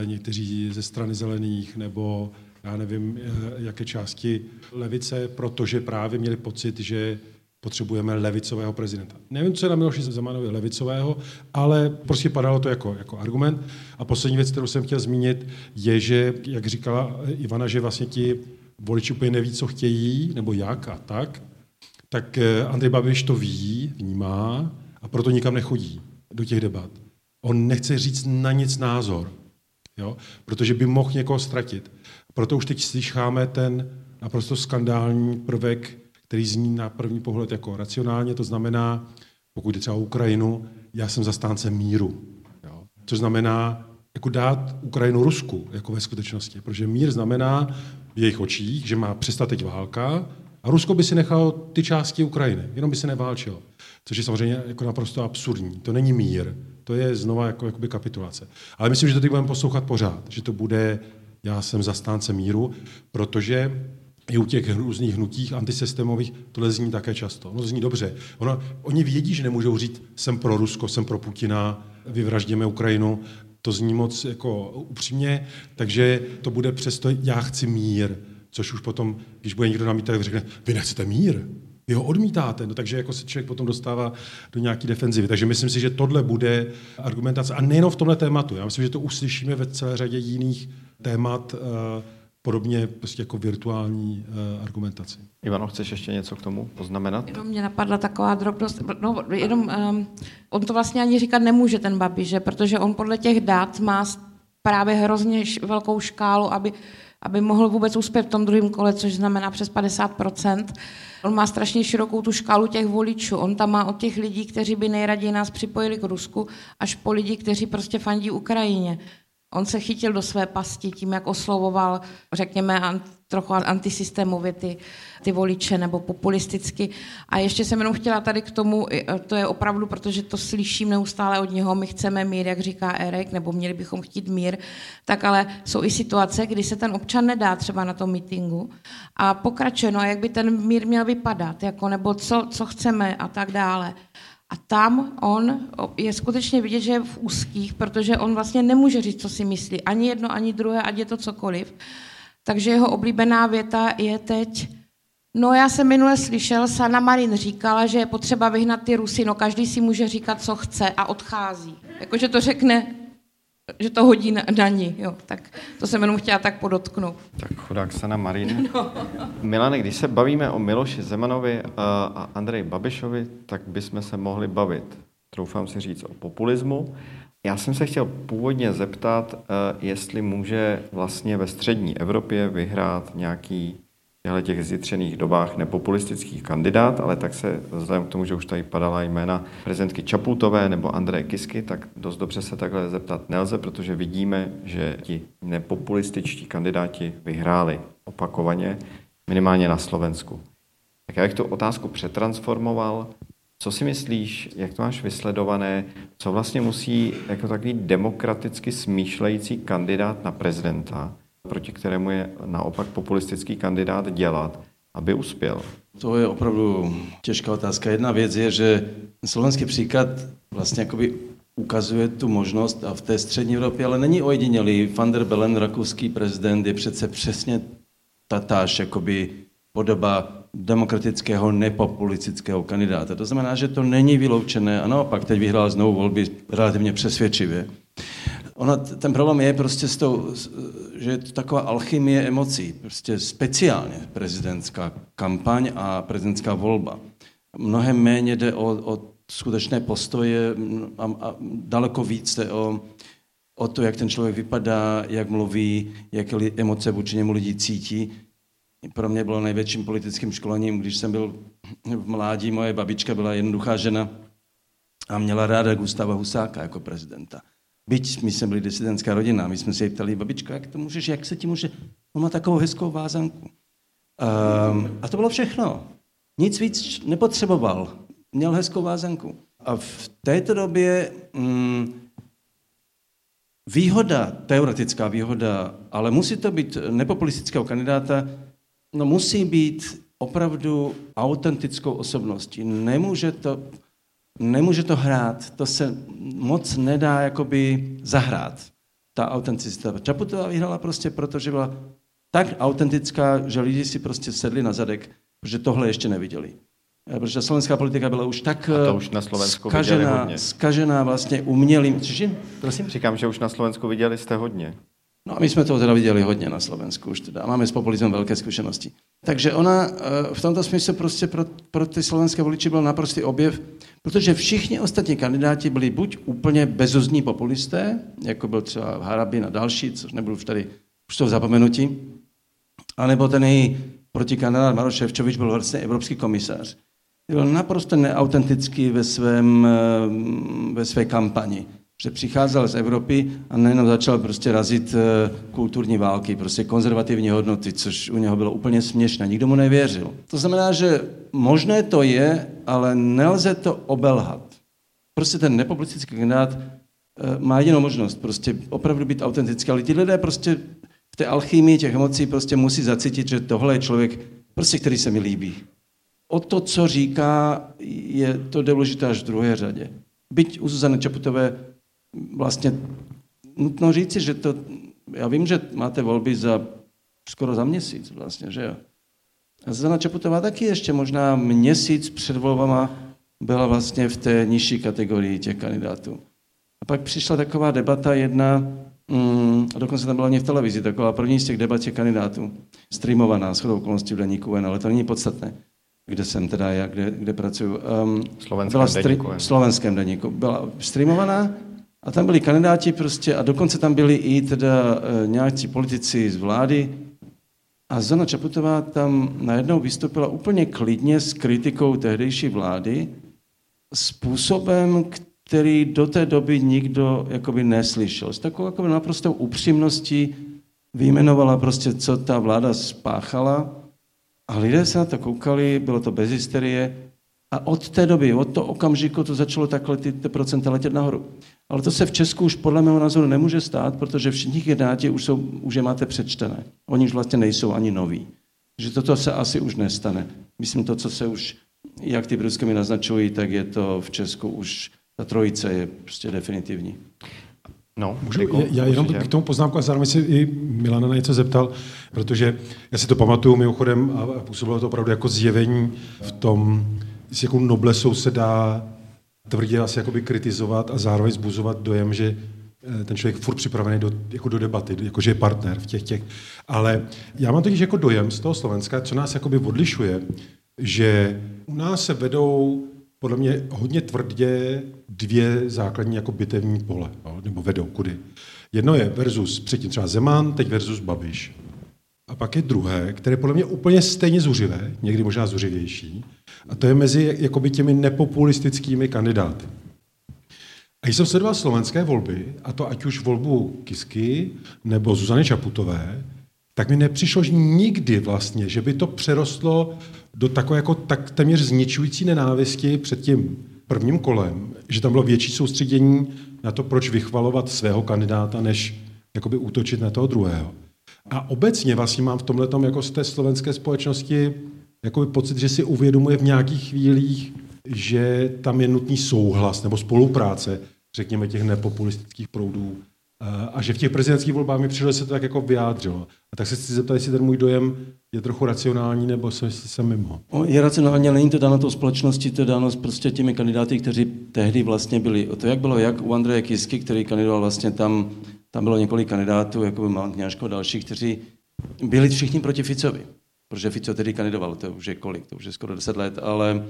někteří ze strany zelených nebo já nevím, eh, jaké části levice, protože právě měli pocit, že potřebujeme levicového prezidenta. Nevím, co je na Miloši Zemanovi levicového, ale prostě padalo to jako, jako argument. A poslední věc, kterou jsem chtěl zmínit, je, že, jak říkala Ivana, že vlastně ti voliči úplně neví, co chtějí, nebo jak a tak, tak eh, Andrej Babiš to ví, vnímá a proto nikam nechodí do těch debat. On nechce říct na nic názor, jo? protože by mohl někoho ztratit. Proto už teď slyšáme ten naprosto skandální prvek, který zní na první pohled jako racionálně, to znamená, pokud je třeba o Ukrajinu, já jsem zastánce míru. Jo? Což znamená jako dát Ukrajinu Rusku, jako ve skutečnosti. Protože mír znamená v jejich očích, že má přestat teď válka a Rusko by si nechalo ty části Ukrajiny, jenom by se neválčilo. Což je samozřejmě jako naprosto absurdní. To není mír, to je znova jako jakoby kapitulace. Ale myslím, že to teď budeme poslouchat pořád, že to bude já jsem zastánce míru, protože i u těch různých hnutích antisystémových tohle zní také často. No zní dobře. Ono, oni vědí, že nemůžou říct, jsem pro Rusko, jsem pro Putina, vyvražděme Ukrajinu. To zní moc jako upřímně, takže to bude přesto, já chci mír. Což už potom, když bude někdo namítat, tak řekne, vy nechcete mír, vy ho odmítáte, no takže jako se člověk potom dostává do nějaké defenzivy. Takže myslím si, že tohle bude argumentace. A nejenom v tomhle tématu. Já myslím, že to uslyšíme ve celé řadě jiných témat, eh, podobně prostě jako virtuální eh, argumentaci. Ivano, chceš ještě něco k tomu poznamenat? Jenom mě napadla taková drobnost, no, jenom um, on to vlastně ani říkat nemůže, ten Babiš, že? protože on podle těch dat má právě hrozně velkou škálu, aby, aby mohl vůbec uspět v tom druhém kole, což znamená přes 50%. On má strašně širokou tu škálu těch voličů. On tam má od těch lidí, kteří by nejraději nás připojili k Rusku, až po lidi, kteří prostě fandí Ukrajině. On se chytil do své pasti tím, jak oslovoval, řekněme, trochu antisystémově ty, ty voliče nebo populisticky. A ještě jsem jenom chtěla tady k tomu, to je opravdu, protože to slyším neustále od něho, my chceme mír, jak říká Erek, nebo měli bychom chtít mír, tak ale jsou i situace, kdy se ten občan nedá třeba na tom mítingu a pokračuje, no a jak by ten mír měl vypadat, jako, nebo co, co chceme a tak dále. A tam on je skutečně vidět, že je v úzkých, protože on vlastně nemůže říct, co si myslí. Ani jedno, ani druhé, ať je to cokoliv. Takže jeho oblíbená věta je teď, no já jsem minule slyšel, Sana Marin říkala, že je potřeba vyhnat ty Rusy, no každý si může říkat, co chce a odchází. Jakože to řekne že to hodí na, na ní, jo. Tak to jsem jenom chtěla tak podotknout. Tak chudák Sana Marín. No. Milane, když se bavíme o Miloši Zemanovi a Andreji Babišovi, tak bychom se mohli bavit, troufám si říct, o populismu. Já jsem se chtěl původně zeptat, eh, jestli může vlastně ve střední Evropě vyhrát nějaký těchto těch zjitřených dobách nepopulistických kandidát, ale tak se vzhledem k tomu, že už tady padala jména prezidentky Čaputové nebo Andreje Kisky, tak dost dobře se takhle zeptat nelze, protože vidíme, že ti nepopulističtí kandidáti vyhráli opakovaně, minimálně na Slovensku. Tak já bych tu otázku přetransformoval. Co si myslíš, jak to máš vysledované, co vlastně musí jako takový demokraticky smýšlející kandidát na prezidenta, proti kterému je naopak populistický kandidát dělat, aby uspěl? To je opravdu těžká otázka. Jedna věc je, že slovenský příklad vlastně jakoby ukazuje tu možnost a v té střední Evropě, ale není ojedinělý. Van der Bellen, rakouský prezident, je přece přesně tatáž jakoby podoba demokratického nepopulistického kandidáta. To znamená, že to není vyloučené a naopak teď vyhrál znovu volby relativně přesvědčivě. Ona, ten problém je prostě s tou, že je to taková alchymie emocí, prostě speciálně prezidentská kampaň a prezidentská volba. Mnohem méně jde o, o skutečné postoje a, a daleko víc jde o, o to, jak ten člověk vypadá, jak mluví, jaké emoce vůči němu lidi cítí. Pro mě bylo největším politickým školením, když jsem byl v mládí, moje babička byla jednoduchá žena a měla ráda Gustava Husáka jako prezidenta. Byť my jsme byli disidentská rodina, my jsme se jí ptali, babičko, jak to můžeš, jak se ti může, on má takovou hezkou vázanku. Um, a to bylo všechno. Nic víc nepotřeboval. Měl hezkou vázanku. A v této době mm, výhoda, teoretická výhoda, ale musí to být nepopulistického kandidáta, no musí být opravdu autentickou osobností. Nemůže to, nemůže to hrát, to se moc nedá jakoby zahrát, ta autenticita. Čaputová vyhrála prostě proto, že byla tak autentická, že lidi si prostě sedli na zadek, protože tohle ještě neviděli. Eh, protože slovenská politika byla už tak A to už na Slovensku skažená, hodně. skažená vlastně umělým... Čiže, prosím? Říkám, že už na Slovensku viděli jste hodně. No a my jsme toho teda viděli hodně na Slovensku už teda. Máme s populismem velké zkušenosti. Takže ona eh, v tomto smyslu prostě pro, pro ty slovenské voliči byl naprostý objev, protože všichni ostatní kandidáti byli buď úplně bezuzní populisté, jako byl třeba Harabin a další, což nebudu už tady, už to v zapomenutí, anebo ten její protikandidát Maroš Ševčovič byl vlastně evropský komisař. Byl naprosto neautentický ve, svém, eh, ve své kampani že přicházel z Evropy a nejenom začal prostě razit eh, kulturní války, prostě konzervativní hodnoty, což u něho bylo úplně směšné, nikdo mu nevěřil. To znamená, že možné to je, ale nelze to obelhat. Prostě ten nepopulistický kandidát eh, má jedinou možnost, prostě opravdu být autentický, ale ti lidé prostě v té alchymii těch emocí prostě musí zacítit, že tohle je člověk, prostě, který se mi líbí. O to, co říká, je to důležité až v druhé řadě. Byť u Zuzany Čaputové vlastně nutno říci, že to, já vím, že máte volby za skoro za měsíc vlastně, že jo. A Zuzana Čaputová taky ještě možná měsíc před volbama byla vlastně v té nižší kategorii těch kandidátů. A pak přišla taková debata jedna, mm, a dokonce tam byla mě v televizi, taková první z těch debat těch kandidátů, streamovaná, s chodou okolností v deníku N, ale to není podstatné, kde jsem teda já, kde, kde pracuji. Um, slovenském byla stri- deníku N. slovenském deníku. Byla streamovaná a tam byli kandidáti prostě a dokonce tam byli i teda e, nějací politici z vlády. A Zona Čaputová tam najednou vystoupila úplně klidně s kritikou tehdejší vlády způsobem, který do té doby nikdo jakoby neslyšel. S takovou jakoby naprostou upřímností vyjmenovala prostě, co ta vláda spáchala a lidé se na to koukali, bylo to bez hysterie a od té doby, od toho okamžiku to začalo takhle ty, ty procenta letět nahoru. Ale to se v Česku už podle mého názoru nemůže stát, protože všichni kandidáti už, jsou, už je máte přečtené. Oni už vlastně nejsou ani noví. Že toto se asi už nestane. Myslím, to, co se už, jak ty průzkumy naznačují, tak je to v Česku už, ta trojice je prostě definitivní. No, Můžu, já, já jenom k tomu poznámku a zároveň si i Milana na něco zeptal, protože já si to pamatuju mimochodem a působilo to opravdu jako zjevení v tom, s jakou noblesou se dá tvrdě asi jakoby kritizovat a zároveň zbuzovat dojem, že eh, ten člověk furt připravený do, jako do debaty, jako že je partner v těch těch. Ale já mám totiž jako dojem z toho Slovenska, co nás jakoby odlišuje, že u nás se vedou podle mě hodně tvrdě dvě základní jako bitevní pole, nebo vedou kudy. Jedno je versus předtím třeba Zeman, teď versus Babiš. A pak je druhé, které je podle mě úplně stejně zuřivé, někdy možná zuřivější, a to je mezi jakoby těmi nepopulistickými kandidáty. A když jsem sledoval slovenské volby, a to ať už volbu Kisky nebo Zuzany Čaputové, tak mi nepřišlo že nikdy vlastně, že by to přerostlo do takové jako tak téměř zničující nenávisti před tím prvním kolem, že tam bylo větší soustředění na to, proč vychvalovat svého kandidáta, než jakoby útočit na toho druhého. A obecně vlastně mám v tomhle jako z té slovenské společnosti jakoby pocit, že si uvědomuje v nějakých chvílích, že tam je nutný souhlas nebo spolupráce, řekněme, těch nepopulistických proudů. A že v těch prezidentských volbách mi přišlo, že se to tak jako vyjádřilo. A tak se chci zeptat, jestli ten můj dojem je trochu racionální, nebo jestli jsem mimo. Je racionální, ale není to dáno tou společností, to je dáno prostě těmi kandidáty, kteří tehdy vlastně byli. To jak bylo, jak u Andreje Kisky, který kandidoval vlastně tam, tam bylo několik kandidátů, jako by Kňažko a další, kteří byli všichni proti Ficovi protože Fico tedy kandidoval, to už je kolik, to už je skoro 10 let, ale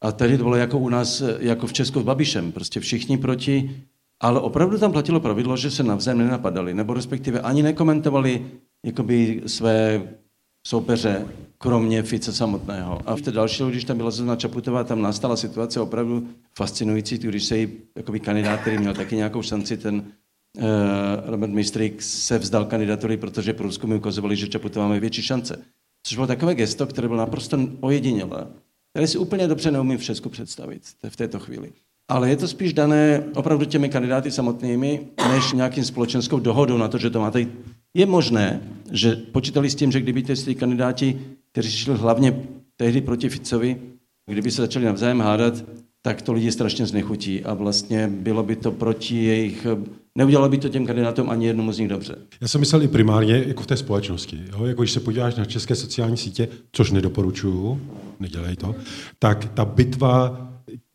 a tady to bylo jako u nás, jako v Česku s Babišem, prostě všichni proti, ale opravdu tam platilo pravidlo, že se navzájem nenapadali, nebo respektive ani nekomentovali jakoby své soupeře, kromě Fice samotného. A v té další, když tam byla Zuzana Čaputová, tam nastala situace opravdu fascinující, když se jí jakoby kandidát, který měl taky nějakou šanci, ten Robert Mistrik se vzdal kandidatury, protože průzkumy ukazovaly, že Čaputová má větší šance. Což bylo takové gesto, které bylo naprosto ojedinělé, které si úplně dobře neumím v Česku představit v této chvíli. ale je to spíš dané opravdu těmi kandidáty samotnými, než nějakým společenskou dohodou na to, že to máte. Je možné, že počítali s tím, že kdyby ty kandidáti, kteří šli hlavně tehdy proti Ficovi, kdyby se začali navzájem hádat, tak to lidi strašně znechutí a vlastně bylo by to proti jejich neudělalo by to těm kandidátům ani jednomu z nich dobře. Já jsem myslel i primárně jako v té společnosti. Jo? Jako když se podíváš na české sociální sítě, což nedoporučuju, nedělej to, tak ta bitva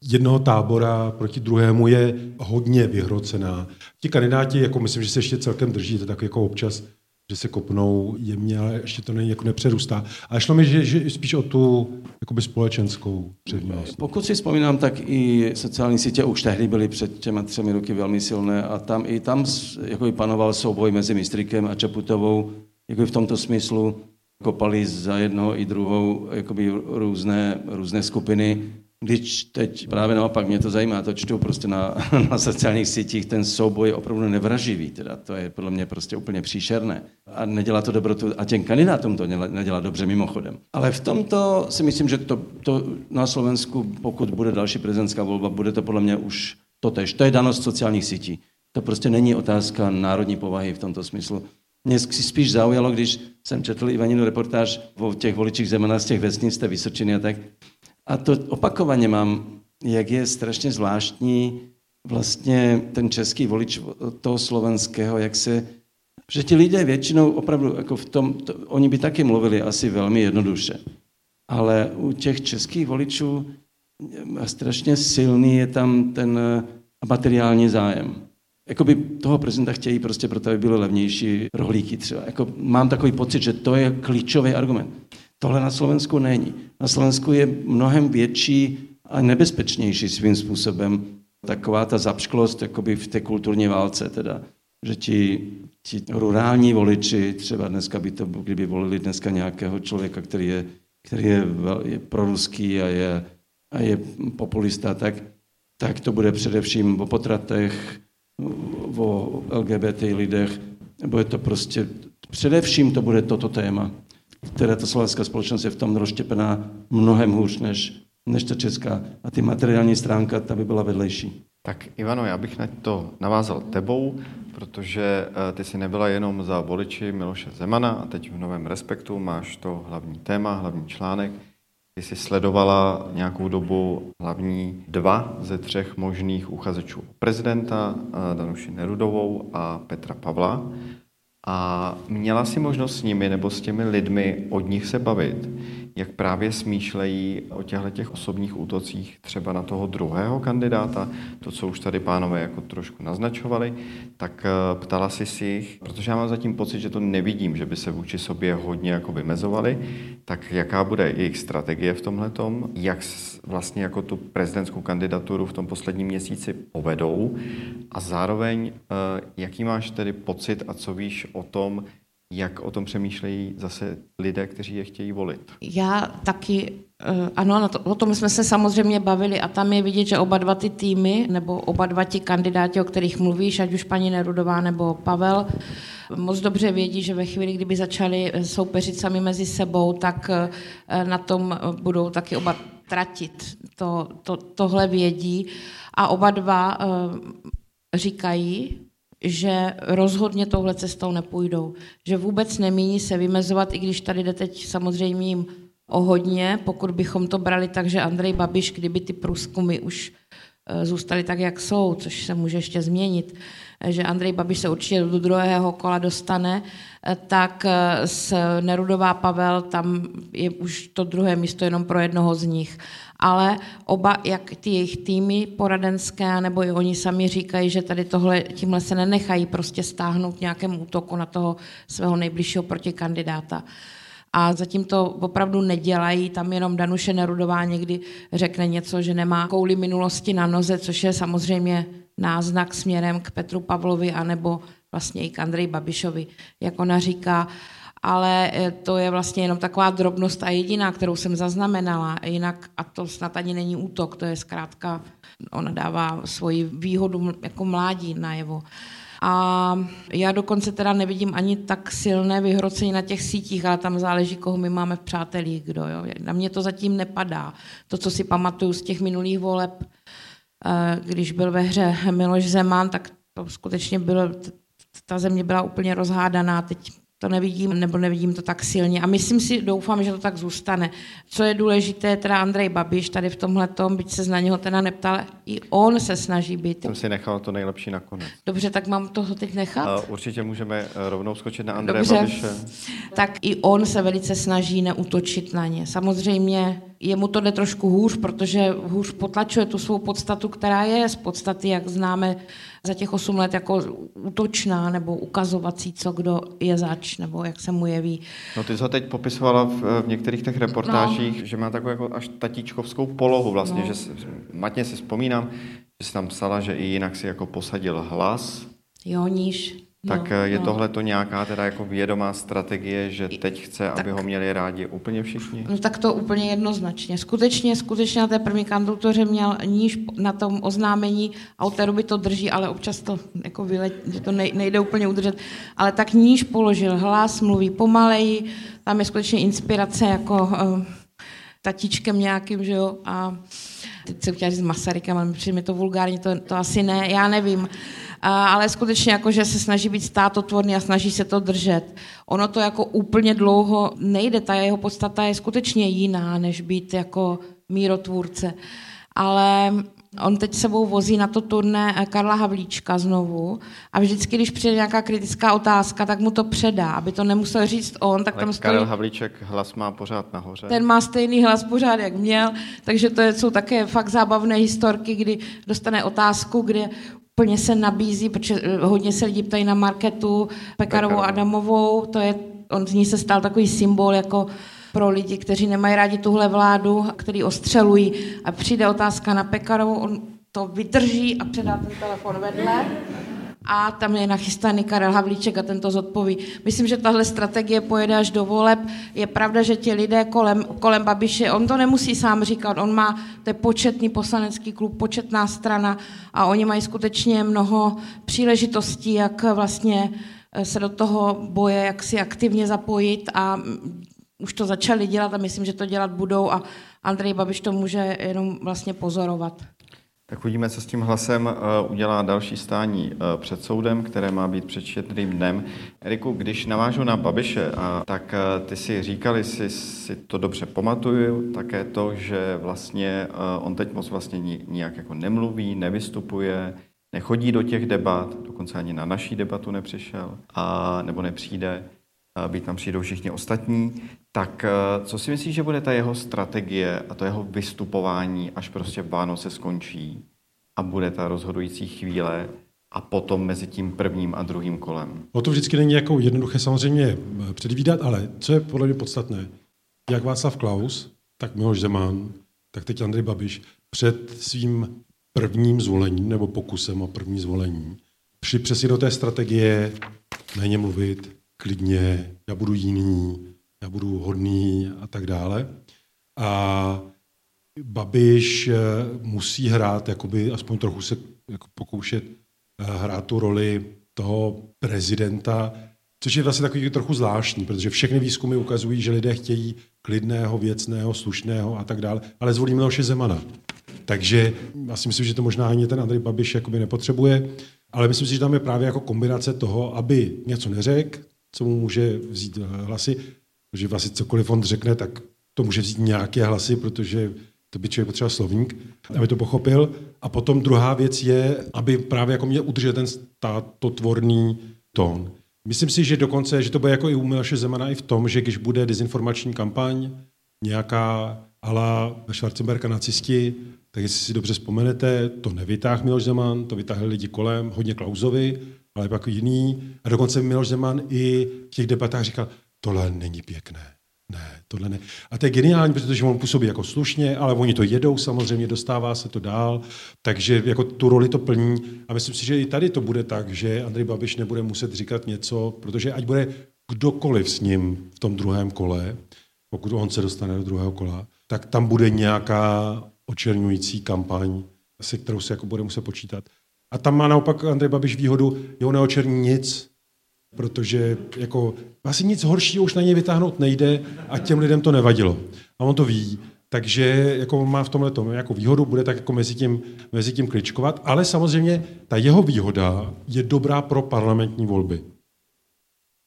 jednoho tábora proti druhému je hodně vyhrocená. Ti kandidáti, jako myslím, že se ještě celkem drží, to tak jako občas že se kopnou jemně, ale ještě to není, jako nepřerůstá. A šlo mi, že, že spíš o tu jakoby společenskou přednost. Pokud si vzpomínám, tak i sociální sítě už tehdy byly před těma třemi roky velmi silné a tam i tam jakoby panoval souboj mezi Mistrikem a Čaputovou, jako v tomto smyslu kopali za jednou i druhou jakoby různé, různé skupiny když teď právě naopak mě to zajímá, to čtu prostě na, na sociálních sítích, ten souboj je opravdu nevraživý, teda to je podle mě prostě úplně příšerné. A nedělá to dobrotu, a těm kandidátům to nedělá dobře mimochodem. Ale v tomto si myslím, že to, to na Slovensku, pokud bude další prezidentská volba, bude to podle mě už to tež. To je danost sociálních sítí. To prostě není otázka národní povahy v tomto smyslu. Mě si spíš zaujalo, když jsem četl Ivaninu reportáž o těch voličích Zemana z těch vesnic, té Vysočiny a tak, a to opakovaně mám, jak je strašně zvláštní vlastně ten český volič toho slovenského, jak se že ti lidé většinou opravdu jako v tom, to, oni by taky mluvili asi velmi jednoduše. Ale u těch českých voličů strašně silný je tam ten materiální zájem. Jakoby toho prezidenta chtějí prostě proto, aby byly levnější rohlíky třeba. Jako mám takový pocit, že to je klíčový argument. Tohle na Slovensku není. Na Slovensku je mnohem větší a nebezpečnější svým způsobem taková ta zapšklost jakoby v té kulturní válce, teda, že ti, ti rurální voliči, třeba dneska by to, kdyby volili dneska nějakého člověka, který je, který je, je proruský a je, a je populista, tak, tak to bude především o potratech, o LGBT lidech, bude to prostě, především to bude toto téma které ta slovenská společnost je v tom rozštěpená mnohem hůř než, než ta česká. A ty materiální stránka, ta by byla vedlejší. Tak Ivano, já bych na to navázal tebou, protože eh, ty si nebyla jenom za voliči Miloše Zemana a teď v Novém Respektu máš to hlavní téma, hlavní článek. Ty jsi sledovala nějakou dobu hlavní dva ze třech možných uchazečů prezidenta, eh, Danuši Nerudovou a Petra Pavla. A měla si možnost s nimi nebo s těmi lidmi od nich se bavit, jak právě smýšlejí o těchto těch osobních útocích třeba na toho druhého kandidáta, to, co už tady pánové jako trošku naznačovali, tak eh, ptala si si jich, protože já mám zatím pocit, že to nevidím, že by se vůči sobě hodně jako vymezovali, tak jaká bude jejich strategie v tomhle jak vlastně jako tu prezidentskou kandidaturu v tom posledním měsíci povedou? A zároveň eh, jaký máš tedy pocit a co víš o tom, jak o tom přemýšlejí zase lidé, kteří je chtějí volit. Já taky, eh, ano, o tom jsme se samozřejmě bavili a tam je vidět, že oba dva ty týmy, nebo oba dva ti kandidáti, o kterých mluvíš, ať už paní Nerudová nebo Pavel, moc dobře vědí, že ve chvíli, kdyby začali soupeřit sami mezi sebou, tak eh, na tom budou taky oba tratit. To, to, tohle vědí a oba dva eh, říkají, že rozhodně touhle cestou nepůjdou. Že vůbec nemíní se vymezovat, i když tady jde teď samozřejmě jim o hodně, pokud bychom to brali tak, že Andrej Babiš, kdyby ty průzkumy už eh, zůstaly tak, jak jsou, což se může ještě změnit, eh, že Andrej Babiš se určitě do druhého kola dostane, eh, tak s Nerudová Pavel, tam je už to druhé místo jenom pro jednoho z nich ale oba, jak ty jejich týmy poradenské, nebo i oni sami říkají, že tady tohle, tímhle se nenechají prostě stáhnout nějakému útoku na toho svého nejbližšího protikandidáta. A zatím to opravdu nedělají, tam jenom Danuše Nerudová někdy řekne něco, že nemá kouli minulosti na noze, což je samozřejmě náznak směrem k Petru Pavlovi anebo vlastně i k Andrej Babišovi. Jak ona říká, ale eh, to je vlastně jenom taková drobnost a jediná, kterou jsem zaznamenala. Jinak, a to snad ani není útok, to je zkrátka, ona dává svoji výhodu jako mládí najevo. A já dokonce teda nevidím ani tak silné vyhrocení na těch sítích, ale tam záleží, koho my máme v přátelích, kdo. Jo. Na mě to zatím nepadá. To, co si pamatuju z těch minulých voleb, když byl ve hře Miloš Zeman, tak to skutečně bylo, ta země byla úplně rozhádaná, teď to nevidím, nebo nevidím to tak silně. A myslím si, doufám, že to tak zůstane. Co je důležité, teda Andrej Babiš tady v tomhle tom, byť se na něho teda neptal, i on se snaží být. Jsem si nechal to nejlepší nakonec. Dobře, tak mám toho teď nechat? Uh, určitě můžeme eh, rovnou skočit na Andreje Dobře. Babiše. Tak i on se velice snaží neutočit na ně. Samozřejmě jemu to jde trošku hůř, protože hůř potlačuje tu svou podstatu, která je z podstaty, jak známe za těch 8 let jako útočná nebo ukazovací, co kdo je zač, nebo jak se mu jeví. No ty jsi ho teď popisovala v, v některých těch reportážích, no. že má takovou jako až tatíčkovskou polohu vlastně, no. že matně si vzpomínám, že jsi tam psala, že i jinak si jako posadil hlas. Jo, níž. Tak no, je no. tohle to nějaká teda jako vědomá strategie, že teď chce, tak, aby ho měli rádi úplně všichni? No tak to úplně jednoznačně. Skutečně, skutečně na té první kandidatuře měl níž na tom oznámení a od té doby to drží, ale občas to jako vylet, že to nejde úplně udržet, ale tak níž položil hlas, mluví pomaleji, tam je skutečně inspirace jako uh, tatíčkem nějakým, že jo, a teď se chtěla říct Masarykem, ale přijde mi to vulgární, to, to asi ne, já nevím ale skutečně jako, že se snaží být státotvorný a snaží se to držet. Ono to jako úplně dlouho nejde, ta jeho podstata je skutečně jiná, než být jako mírotvůrce. Ale on teď sebou vozí na to turné Karla Havlíčka znovu a vždycky, když přijde nějaká kritická otázka, tak mu to předá, aby to nemusel říct on. Tak Ale tam stojí... Karel Havlíček hlas má pořád nahoře. Ten má stejný hlas pořád, jak měl, takže to jsou také fakt zábavné historky, kdy dostane otázku, kde plně se nabízí, protože eh, hodně se lidi ptají na marketu Pekarovou Adamovou, to je, on z ní se stal takový symbol jako pro lidi, kteří nemají rádi tuhle vládu, který ostřelují. A přijde otázka na Pekarovou, on to vydrží a předá ten telefon vedle a tam je nachystaný Karel Havlíček a tento zodpoví. Myslím, že tahle strategie pojede až do voleb. Je pravda, že ti lidé kolem, kolem Babiše, on to nemusí sám říkat, on má, to je početný poslanecký klub, početná strana a oni mají skutečně mnoho příležitostí, jak vlastně eh, se do toho boje, jak si aktivně zapojit a mm, už to začali dělat a myslím, že to dělat budou a Andrej Babiš to může jenom vlastně pozorovat. Tak uvidíme, co s tím hlasem eh, udělá další stání eh, před soudem, které má být před čtyřným dnem. Eriku, když navážu na Babiše, tak eh, ty si říkali, si, si to dobře pamatuju, také to, že vlastně on teď moc vlastně nijak jako nemluví, nevystupuje, nechodí do těch debat, dokonce ani na naší debatu nepřišel, a, nebo nepřijde být tam přijdou všichni ostatní, tak eh, co si myslíš, že bude ta jeho strategie a to jeho vystupování, až prostě Vánoce skončí a bude ta rozhodující chvíle a potom mezi tím prvním a druhým kolem? O to vždycky není jako jednoduché samozřejmě eh, předvídat, ale co je podle mě podstatné, jak Václav Klaus, tak Miloš Zeman, tak teď Andrej Babiš před svým prvním zvolením nebo pokusem o první zvolení při přesně do té strategie méně mluvit, klidně, já budu jiný, já budu hodný a tak dále. A Babiš eh, musí hrát, jakoby aspoň trochu se jako pokoušet eh, hrát tu roli toho prezidenta, což je vlastně takový trochu zvláštní, protože všechny výzkumy ukazují, že lidé chtějí klidného, věcného, slušného a tak dále, ale zvolí Miloše Zemana. Takže já si myslím, že to možná ani ten Andrej Babiš jakoby nepotřebuje, ale myslím si, že tam je právě jako kombinace toho, aby něco neřekl, co mu může vzít hlasy, protože vlastně cokoliv on řekne, tak to může vzít nějaké hlasy, protože to by člověk potřeba slovník, aby to pochopil. A potom druhá věc je, aby právě jako měl udržet ten státotvorný tón. Myslím si, že dokonce, že to bude jako i u Miloše Zemana i v tom, že když bude dezinformační kampaň, nějaká ala Schwarzenberga nacisti, tak jestli si dobře vzpomenete, to nevytáhl Miloš Zeman, to vytáhli lidi kolem, hodně Klauzovi, ale pak jiný. A dokonce Miloš Zeman i v těch debatách říkal, tohle není pěkné. Ne, tohle ne. A to je geniální, protože on působí jako slušně, ale oni to jedou, samozřejmě dostává se to dál, takže jako tu roli to plní. A myslím si, že i tady to bude tak, že Andrej Babiš nebude muset říkat něco, protože ať bude kdokoliv s ním v tom druhém kole, pokud on se dostane do druhého kola, tak tam bude nějaká očernující kampaň, se kterou se jako bude muset počítat. A tam má naopak Andrej Babiš výhodu, jeho neočerní nic, protože jako asi nic horšího už na něj vytáhnout nejde a těm lidem to nevadilo. A on to ví. takže jako má v tomhle tom jako výhodu, bude tak jako mezi tím, mezi tím kličkovat, ale samozřejmě ta jeho výhoda je dobrá pro parlamentní volby.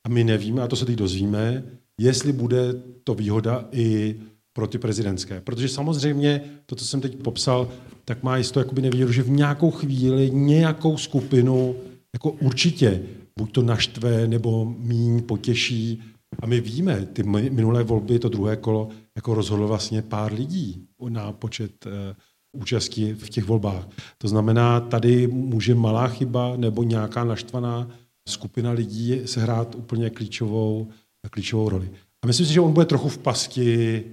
A my nevíme, a to se teď dozvíme, jestli bude to výhoda i pro ty prezidentské. Protože samozřejmě to, co jsem teď popsal, tak má jisto jakoby nevýhodu, že v nějakou chvíli nějakou skupinu jako určitě buď to naštve nebo míň potěší. A my víme, ty minulé volby, to druhé kolo, jako rozhodlo vlastně pár lidí na počet uh, účastí v těch volbách. To znamená, tady může malá chyba nebo nějaká naštvaná skupina lidí sehrát úplně klíčovou, klíčovou roli. A myslím si, že on bude trochu v pasti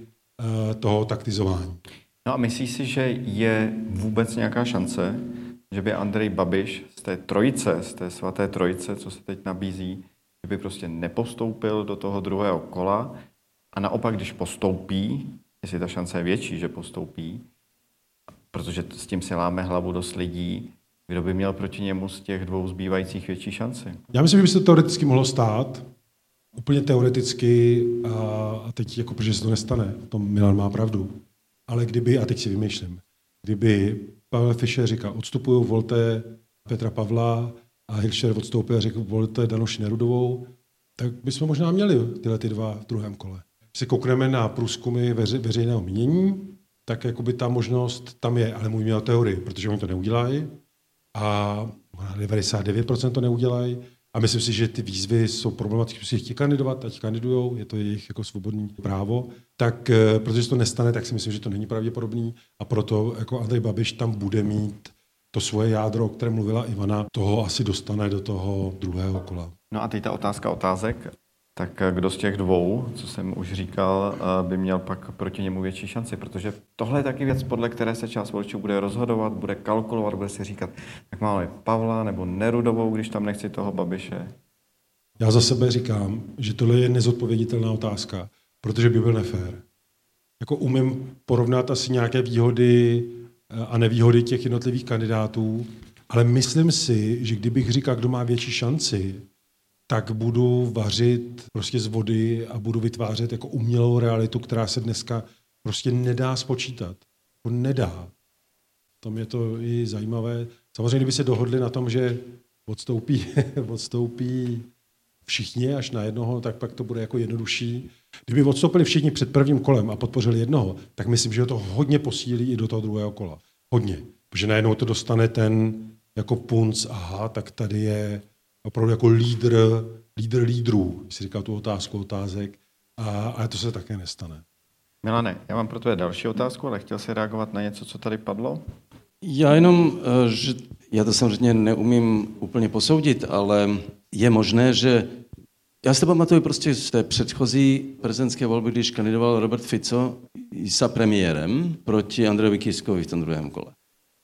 toho taktizování. No a myslíš si, že je vůbec nějaká šance, že by Andrej Babiš z té trojice, z té svaté trojice, co se teď nabízí, že by prostě nepostoupil do toho druhého kola a naopak, když postoupí, jestli ta šance je větší, že postoupí, protože s tím si láme hlavu dost lidí, kdo by měl proti němu z těch dvou zbývajících větší šanci? Já myslím, že by se to teoreticky mohlo stát. Úplně teoreticky, a teď jako, protože se to nestane, v tom Milan má pravdu. Ale kdyby, a teď si vymýšlím, kdyby Pavel Fischer říkal, odstupuju, volte Petra Pavla a Hilšer odstoupil a řekl, volte Danoši Nerudovou, tak bychom možná měli tyhle ty dva v druhém kole. Když se koukneme na průzkumy veře, veřejného mínění, tak jakoby ta možnost tam je, ale můj měl teorii, protože oni to neudělají a 99% to neudělají. A myslím si, že ty výzvy jsou problematické, si chtějí kandidovat, ať kandidují, je to jejich jako svobodný právo. Tak eh, protože se to nestane, tak si myslím, že to není pravděpodobný a proto jako Andrej Babiš tam bude mít to svoje jádro, o kterém mluvila Ivana, toho asi dostane do toho druhého kola. No a teď ta otázka otázek. Tak eh, kdo z těch dvou, co jsem už říkal, eh, by měl pak proti němu větší šanci? Protože tohle je taky věc, podle které se část voličů bude rozhodovat, bude kalkulovat, bude si říkat, tak máme Pavla nebo Nerudovou, když tam nechci toho Babiše. Já za sebe říkám, že tohle je nezodpověditelná otázka, protože by byl nefér. Jako umím porovnat asi nějaké výhody eh, a nevýhody těch jednotlivých kandidátů, ale myslím si, že kdybych říkal, kdo má větší šanci, tak budu vařit prostě z vody a budu vytvářet jako umělou realitu, která se dneska prostě nedá spočítat. To nedá. Tam je to i zajímavé. Samozřejmě, kdyby se dohodli na tom, že odstoupí, odstoupí všichni až na jednoho, tak pak to bude jako jednodušší. Kdyby odstoupili všichni před prvním kolem a podpořili jednoho, tak myslím, že to hodně posílí i do toho druhého kola. Hodně. Protože najednou to dostane ten jako punc, aha, tak tady je opravdu jako lídr, lídr lídrů, když si říkal tu otázku otázek, a, ale to se také nestane. Milane, já mám pro tebe další otázku, ale chtěl si reagovat na něco, co tady padlo? Já jenom, eh, že já to samozřejmě neumím úplně posoudit, ale je možné, že já si to pamatuju prostě z té předchozí prezidentské volby, když kandidoval Robert Fico za premiérem proti Andrejovi Kiskovi v tom druhém kole.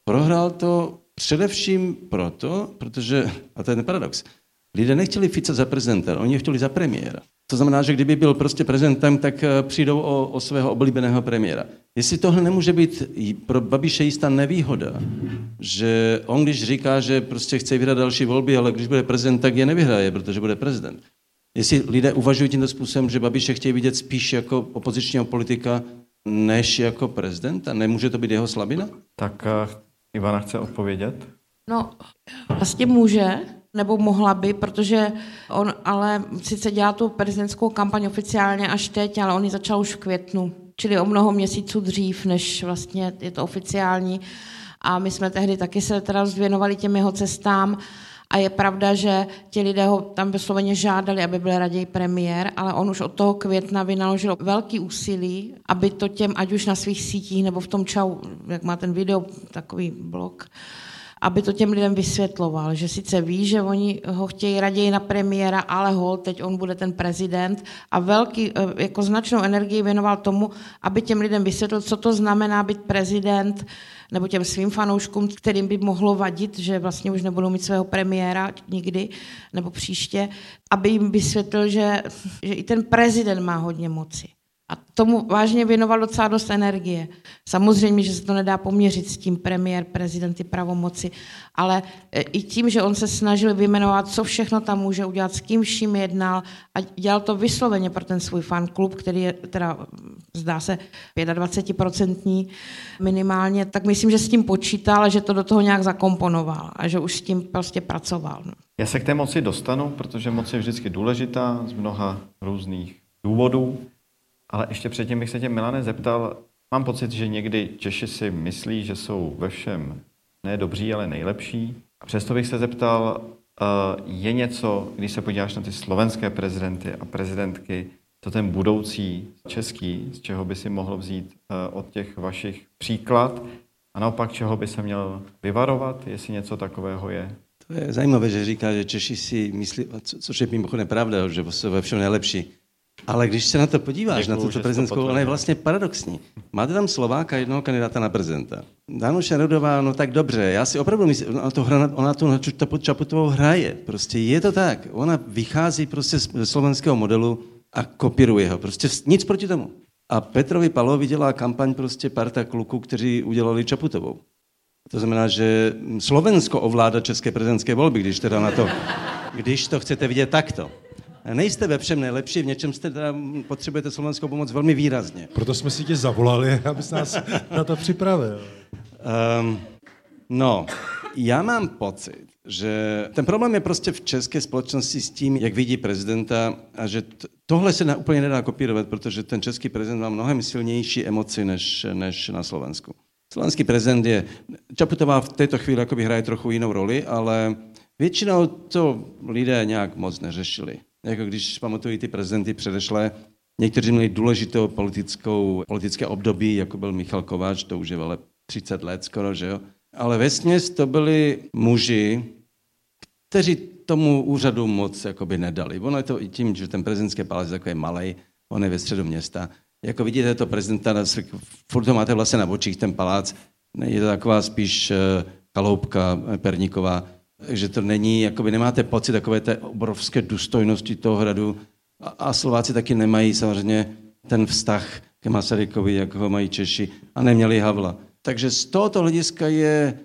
Prohrál to Především proto, protože, a to je ten paradox, lidé nechtěli Fica za prezidenta, oni chtěli za premiéra. To znamená, že kdyby byl prostě prezidentem, tak eh, přijdou o, o svého oblíbeného premiéra. Jestli tohle nemůže být pro Babiše jistá nevýhoda, že on když říká, že prostě chce vyhrát další volby, ale když bude prezident, tak je nevyhraje, protože bude prezident. Jestli lidé uvažují tímto způsobem, že Babiše chtějí vidět spíš jako opozičního politika, než jako prezidenta, nemůže to být jeho slabina? Tak eh, Ivana chce odpovědět? No, vlastně může, nebo mohla by, protože on ale sice dělá tu prezidentskou kampaň oficiálně až teď, ale on ji začal už v květnu, čili o mnoho měsíců dřív, než vlastně je to oficiální. A my jsme tehdy taky se teda věnovali těm jeho cestám a je pravda, že ti lidé ho tam vysloveně žádali, aby byl raději premiér, ale on už od toho května vynaložil velký úsilí, aby to těm, ať už na svých sítích nebo v tom čau, jak má ten video, takový blog, aby to těm lidem vysvětloval, že sice ví, že oni ho chtějí raději na premiéra, ale hol, teď on bude ten prezident. A velký, eh, jako značnou energii věnoval tomu, aby těm lidem vysvětlil, co to znamená být prezident, nebo těm svým fanouškům, kterým by mohlo vadit, že vlastně už nebudou mít svého premiéra nikdy nebo příště, aby jim vysvětlil, že, že i ten prezident má hodně moci A tomu vážně věnoval docela dost energie. Samozřejmě, že se to nedá poměřit s tím premiér, prezidenty pravomoci, ale e, i tím, že on se snažil vyjmenovat, co všechno tam může udělat, s kým vším jednal a dělal to vysloveně pro ten svůj fanklub, který je teda, zdá se, 25% minimálně, tak myslím, že s tím počítal a že to do toho nějak zakomponoval a že už s tím prostě pracoval. No. Já se k té moci dostanu, protože moc je vždycky důležitá z mnoha různých důvodů. Ale ještě předtím bych se tě, Milane, zeptal, mám pocit, že někdy Češi si myslí, že jsou ve všem ne dobří, ale nejlepší. A přesto bych se zeptal, eh, je něco, když se podíváš na ty slovenské prezidenty a prezidentky, to ten budoucí český, z čeho by si mohl vzít eh, od těch vašich příklad a naopak čeho by se měl vyvarovat, jestli něco takového je? To je zajímavé, že říká, že Češi si myslí, což je mimochodem pravda, že jsou ve všem nejlepší. Ale když se na to podíváš, Děkuju, na tuto prezidentskou, ona je vlastně paradoxní. Máte tam Slováka, jednoho kandidáta na prezidenta. Danuše Nerudová, no tak dobře, já si opravdu myslím, ona to, hra, ona na Čaputovou hraje. Prostě je to tak. Ona vychází prostě ze slovenského modelu a kopíruje ho. Prostě nic proti tomu. A Petrovi Palovi dělá kampaň prostě parta kluků, kteří udělali Čaputovou. To znamená, že Slovensko ovládá české prezidentské volby, když teda na to, když to chcete vidět takto. Nejste ve všem nejlepší, v něčem jste teda potřebujete slovenskou pomoc velmi výrazně. Proto jsme si tě zavolali, abys nás na to připravil. Um, no, já mám pocit, že ten problém je prostě v české společnosti s tím, jak vidí prezidenta a že tohle se na, úplně nedá kopírovat, protože ten český prezident má mnohem silnější emoci než, než na Slovensku. Slovenský prezident je, Čaputová v této chvíli hraje trochu jinou roli, ale většinou to lidé nějak moc neřešili jako když pamatují ty prezidenty předešlé, někteří měli důležitou politickou, politické období, jako byl Michal Kováč, to už je ale 30 let skoro, že jo. Ale ve to byli muži, kteří tomu úřadu moc jakoby nedali. Ono je to i tím, že ten prezidentský palác je takový malý, on je ve středu města. Jako vidíte to prezidenta, furt to máte vlastně na očích, ten palác. Je to taková spíš kaloupka eh, perníková že to není, jakoby nemáte pocit takové té obrovské důstojnosti toho hradu a, a Slováci taky nemají samozřejmě ten vztah k Masarykovi, jak ho mají Češi a neměli Havla. Takže z tohoto hlediska je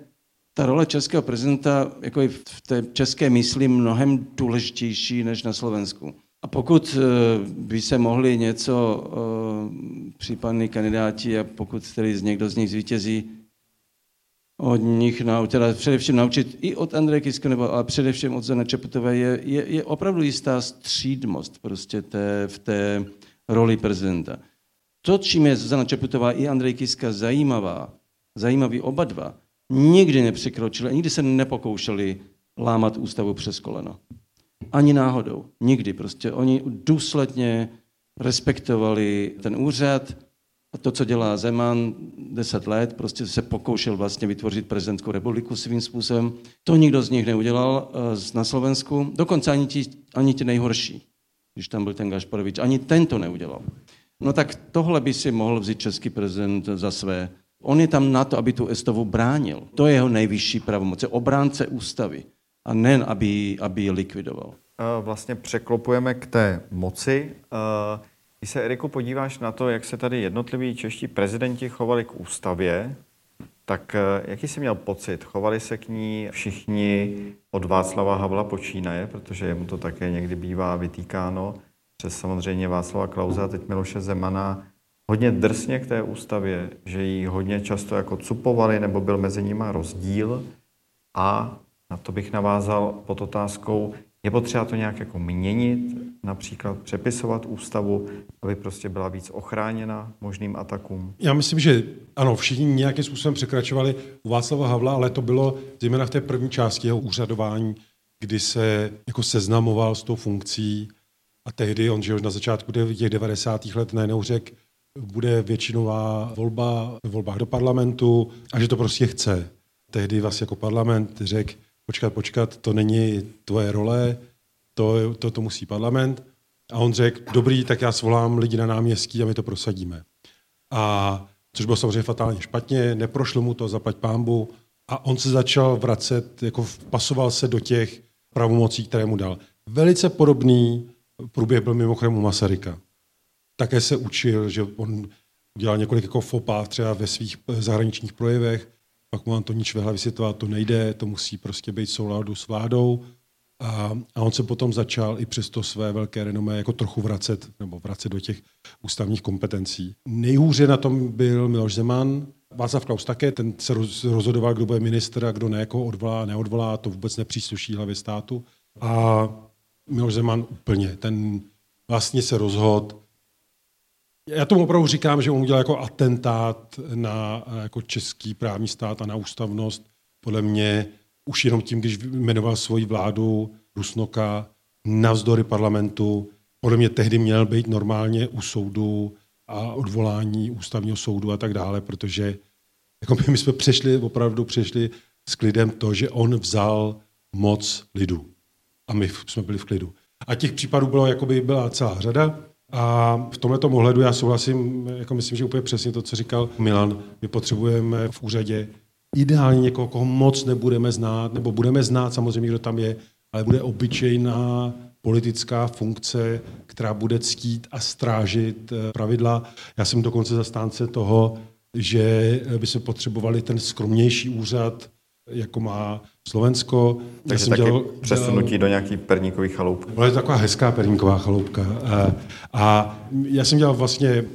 ta role českého prezidenta jako v té české mysli mnohem důležitější než na Slovensku. A pokud eh, by se mohli něco eh, případní kandidáti a pokud tedy někdo z nich zvítězí od nich, teda především naučit i od Andreje Kiska, nebo ale především od Zana Čeputové, je, je, je opravdu jistá střídmost prostě té, v té roli prezidenta. To, čím je Zana Čeputová i Andrej Kiska zajímavá, zajímavý oba dva, nikdy nepřekročili, nikdy se nepokoušeli lámat ústavu přes koleno. Ani náhodou. Nikdy. Prostě oni důsledně respektovali ten úřad, a to, co dělá Zeman deset let, prostě se pokoušel vlastně vytvořit prezidentskou republiku svým způsobem. To nikdo z nich neudělal eh, na Slovensku, dokonce ani ti, ani ti nejhorší, když tam byl ten Gašparovič, ani ten to neudělal. No tak tohle by si mohl vzít český prezident za své. On je tam na to, aby tu Estovu bránil. To je jeho nejvyšší pravomoc. Je obránce ústavy. A ne, aby, aby ji likvidoval. Eh, vlastně překlopujeme k té moci. Uh když se, Eriku, podíváš na to, jak se tady jednotliví čeští prezidenti chovali k ústavě, tak eh, jaký jsi měl pocit? Chovali se k ní všichni od Václava Havla počínaje, protože jemu to také někdy bývá vytýkáno, přes samozřejmě Václava Klauze a teď Miloše Zemana, hodně drsně k té ústavě, že ji hodně často jako cupovali, nebo byl mezi nimi rozdíl. A na to bych navázal pod otázkou, je potřeba to nějak jako měnit, například přepisovat ústavu, aby prostě byla víc ochráněna možným atakům? Já myslím, že ano, všichni nějakým způsobem překračovali u Václava Havla, ale to bylo zejména v té první části jeho úřadování, kdy se jako seznamoval s tou funkcí a tehdy on, že už na začátku těch 90. let najednou řekl, bude většinová volba v volbách do parlamentu a že to prostě chce. Tehdy vlastně jako parlament řekl, počkat, počkat, to není tvoje role, to, to, to musí parlament. A on řekl, dobrý, tak já svolám lidi na náměstí a my to prosadíme. A což bylo samozřejmě fatálně špatně, neprošlo mu to, zaplať pámbu, a on se začal vracet, jako pasoval se do těch pravomocí, které mu dal. Velice podobný průběh byl mimochodem u Masaryka. také se učil, že on udělal několik jako fopa třeba ve svých zahraničních projevech, pak mu Antonín Švehla vysvětloval, to nejde, to musí prostě být souladu s vládou. A, a on se potom začal i přes to své velké renomé jako trochu vracet, nebo vracet do těch ústavních kompetencí. Nejhůře na tom byl Miloš Zeman, Václav Klaus také, ten se rozhodoval, kdo bude minister a kdo ne, jako odvolá, neodvolá, to vůbec nepřísluší hlavě státu. A Miloš Zeman úplně, ten vlastně se rozhodl, já tomu opravdu říkám, že on udělal jako atentát na jako český právní stát a na ústavnost. Podle mě už jenom tím, když jmenoval svoji vládu Rusnoka navzdory parlamentu, podle mě tehdy měl být normálně u soudu a odvolání ústavního soudu a tak dále, protože jako my, my jsme přešli, opravdu přešli s klidem to, že on vzal moc lidu. A my jsme byli v klidu. A těch případů bylo, jakoby byla celá řada. A v tomto ohledu já souhlasím, jako myslím, že úplně přesně to, co říkal Milan. My potřebujeme v úřadě ideálně někoho, koho moc nebudeme znát, nebo budeme znát samozřejmě, kdo tam je, ale bude obyčejná politická funkce, která bude ctít a strážit eh, pravidla. Já jsem dokonce zastánce toho, že by se potřebovali ten skromnější úřad, jako má Slovensko. Takže taky dělal, přesunutí dělal, do nějaký perníkový chaloupky. Ale je to taková hezká perníková chaloupka. A, a já jsem dělal vlastně e,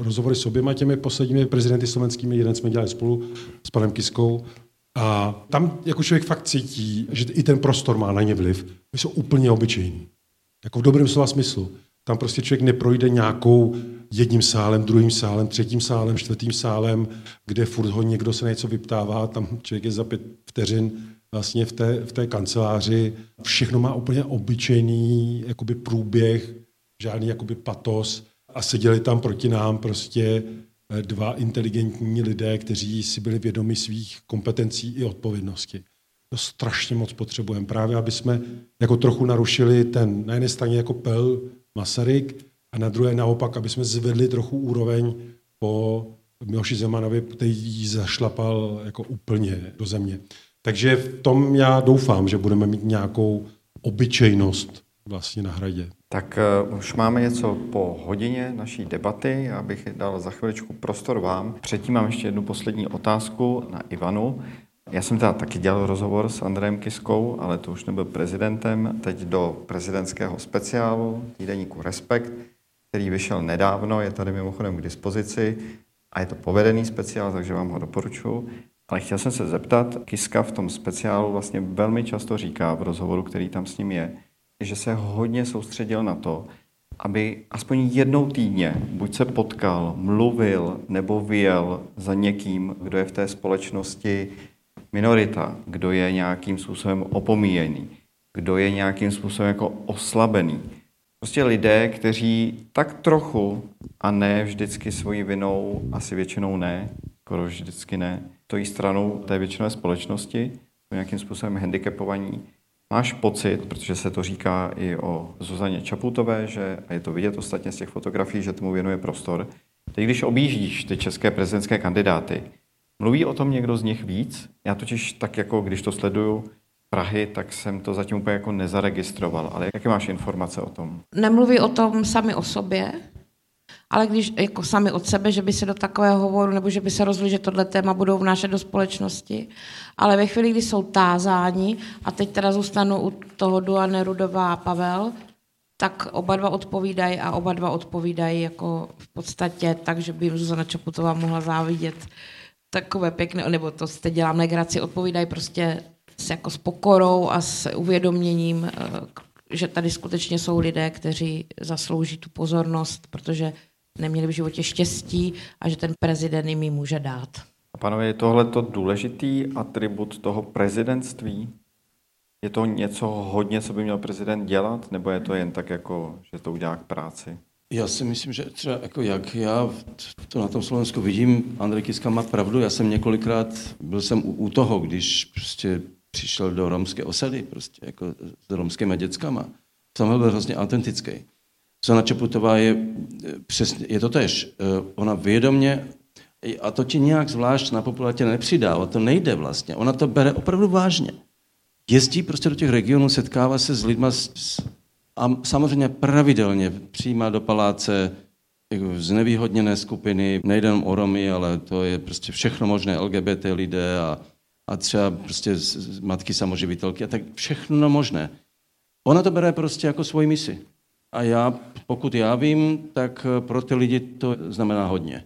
rozhovory s oběma těmi posledními prezidenty slovenskými. Jeden jsme dělali spolu s panem Kiskou. A tam jako člověk fakt cítí, že i ten prostor má na ně vliv. My jsou úplně obyčejní. Jako v dobrém slova smyslu. Tam prostě člověk neprojde nějakou jedním sálem, druhým sálem, třetím sálem, čtvrtým sálem, kde furt ho někdo se něco vyptává, tam člověk je za pět vteřin vlastně v té, v té kanceláři. Všechno má úplně obyčejný jakoby průběh, žádný jakoby patos a seděli tam proti nám prostě eh, dva inteligentní lidé, kteří si byli vědomi svých kompetencí i odpovědnosti. To strašně moc potřebujeme, právě aby jsme jako trochu narušili ten na jedné straně jako pel Masaryk a na druhé naopak, aby jsme zvedli trochu úroveň po Miloši Zemanovi, který ji zašlapal jako úplně do země. Takže v tom já doufám, že budeme mít nějakou obyčejnost vlastně na hradě. Tak uh, už máme něco po hodině naší debaty. Já bych dal za chviličku prostor vám. Předtím mám ještě jednu poslední otázku na Ivanu. Já jsem teda taky dělal rozhovor s Andrejem Kiskou, ale to už nebyl prezidentem. Teď do prezidentského speciálu, týdeníku Respekt, který vyšel nedávno, je tady mimochodem k dispozici a je to povedený speciál, takže vám ho doporučuji. Ale chtěl jsem se zeptat, Kiska v tom speciálu vlastně velmi často říká v rozhovoru, který tam s ním je, že se hodně soustředil na to, aby aspoň jednou týdně buď se potkal, mluvil nebo vyjel za někým, kdo je v té společnosti minorita, kdo je nějakým způsobem opomíjený, kdo je nějakým způsobem jako oslabený. Prostě lidé, kteří tak trochu, a ne vždycky svojí vinou, asi většinou ne, skoro vždycky ne, stojí stranou té většinové společnosti, nějakým způsobem handicapovaní. Máš pocit, protože se to říká i o Zuzaně Čaputové, že, a je to vidět ostatně z těch fotografií, že tomu věnuje prostor. Teď, když objíždíš ty české prezidentské kandidáty, mluví o tom někdo z nich víc? Já totiž tak jako, když to sleduju, Prahy, tak jsem to zatím úplně jako nezaregistroval. Ale jaké máš informace o tom? Nemluví o tom sami o sobě, ale když jako sami od sebe, že by se do takového hovoru, nebo že by se rozhodli, že tohle téma budou vnášet do společnosti. Ale ve chvíli, kdy jsou tázáni, a teď teda zůstanu u toho Duane Rudová a Pavel, tak oba dva odpovídají a oba dva odpovídají jako v podstatě tak, že by Zuzana Čaputová mohla závidět takové pěkné, nebo to jste dělám legraci, odpovídají prostě s, jako s pokorou a s uvědoměním, eh, že tady skutečně jsou lidé, kteří zaslouží tu pozornost, protože neměli v životě štěstí a že ten prezident jim ji může dát. A pánové, je tohle to důležitý atribut toho prezidentství? Je to něco hodně, co by měl prezident dělat, nebo je to jen tak, jako, že to udělá k práci? Já si myslím, že třeba jako jak já to na tom Slovensku vidím, Andrej Kiska má pravdu, já jsem několikrát, byl jsem u, u toho, když prostě přišel do romské osady, prostě jako s romskými dětskama. Samuel byl hrozně autentický. Zana Čaputová je přesně, je to tež. Eh, ona vědomě, a to ti nějak zvlášť na popularitě nepřidá, o to nejde vlastně. Ona to bere opravdu vážně. Jezdí prostě do těch regionů, setkává se s lidma z a samozřejmě pravidelně přijímá do paláce jako znevýhodněné skupiny, nejen o Romy, ale to je prostě všechno možné, LGBT lidé a, a třeba prostě matky samoživitelky a tak všechno možné. Ona to bere prostě jako svoji misi. A já, pokud já vím, tak pro ty lidi to znamená hodně,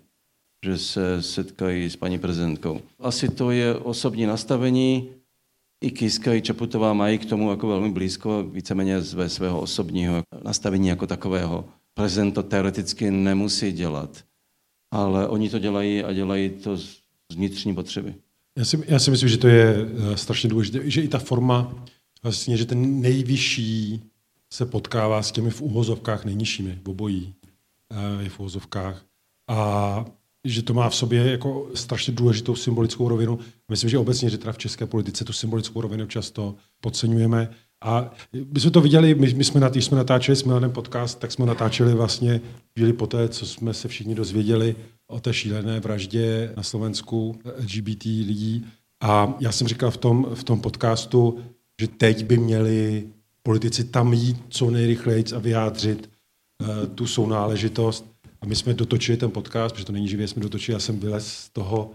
že se setkají s paní prezidentkou. Asi to je osobní nastavení, i Kiska, i Čaputová mají k tomu jako velmi blízko, víceméně ze svého osobního nastavení jako takového. Prezident to teoreticky nemusí dělat, ale oni to dělají a dělají to z vnitřní potřeby. Já si, já si myslím, že to je eh, strašně důležité, že i ta forma, vlastně, že ten nejvyšší se potkává s těmi v úvozovkách nejnižšími, obojí eh, je v úvozovkách. A že to má v sobě jako strašně důležitou symbolickou rovinu. Myslím, že obecně, že teda v české politice tu symbolickou rovinu často podceňujeme. A my jsme to viděli, my, my jsme, když jsme natáčeli s Milanem podcast, tak jsme natáčeli vlastně chvíli poté, co jsme se všichni dozvěděli o té šílené vraždě na Slovensku LGBT lidí. A já jsem říkal v tom, v tom podcastu, že teď by měli politici tam jít co nejrychleji a vyjádřit uh, tu sounáležitost a my jsme dotočili ten podcast, protože to není živě, jsme dotočili, já jsem vylez z toho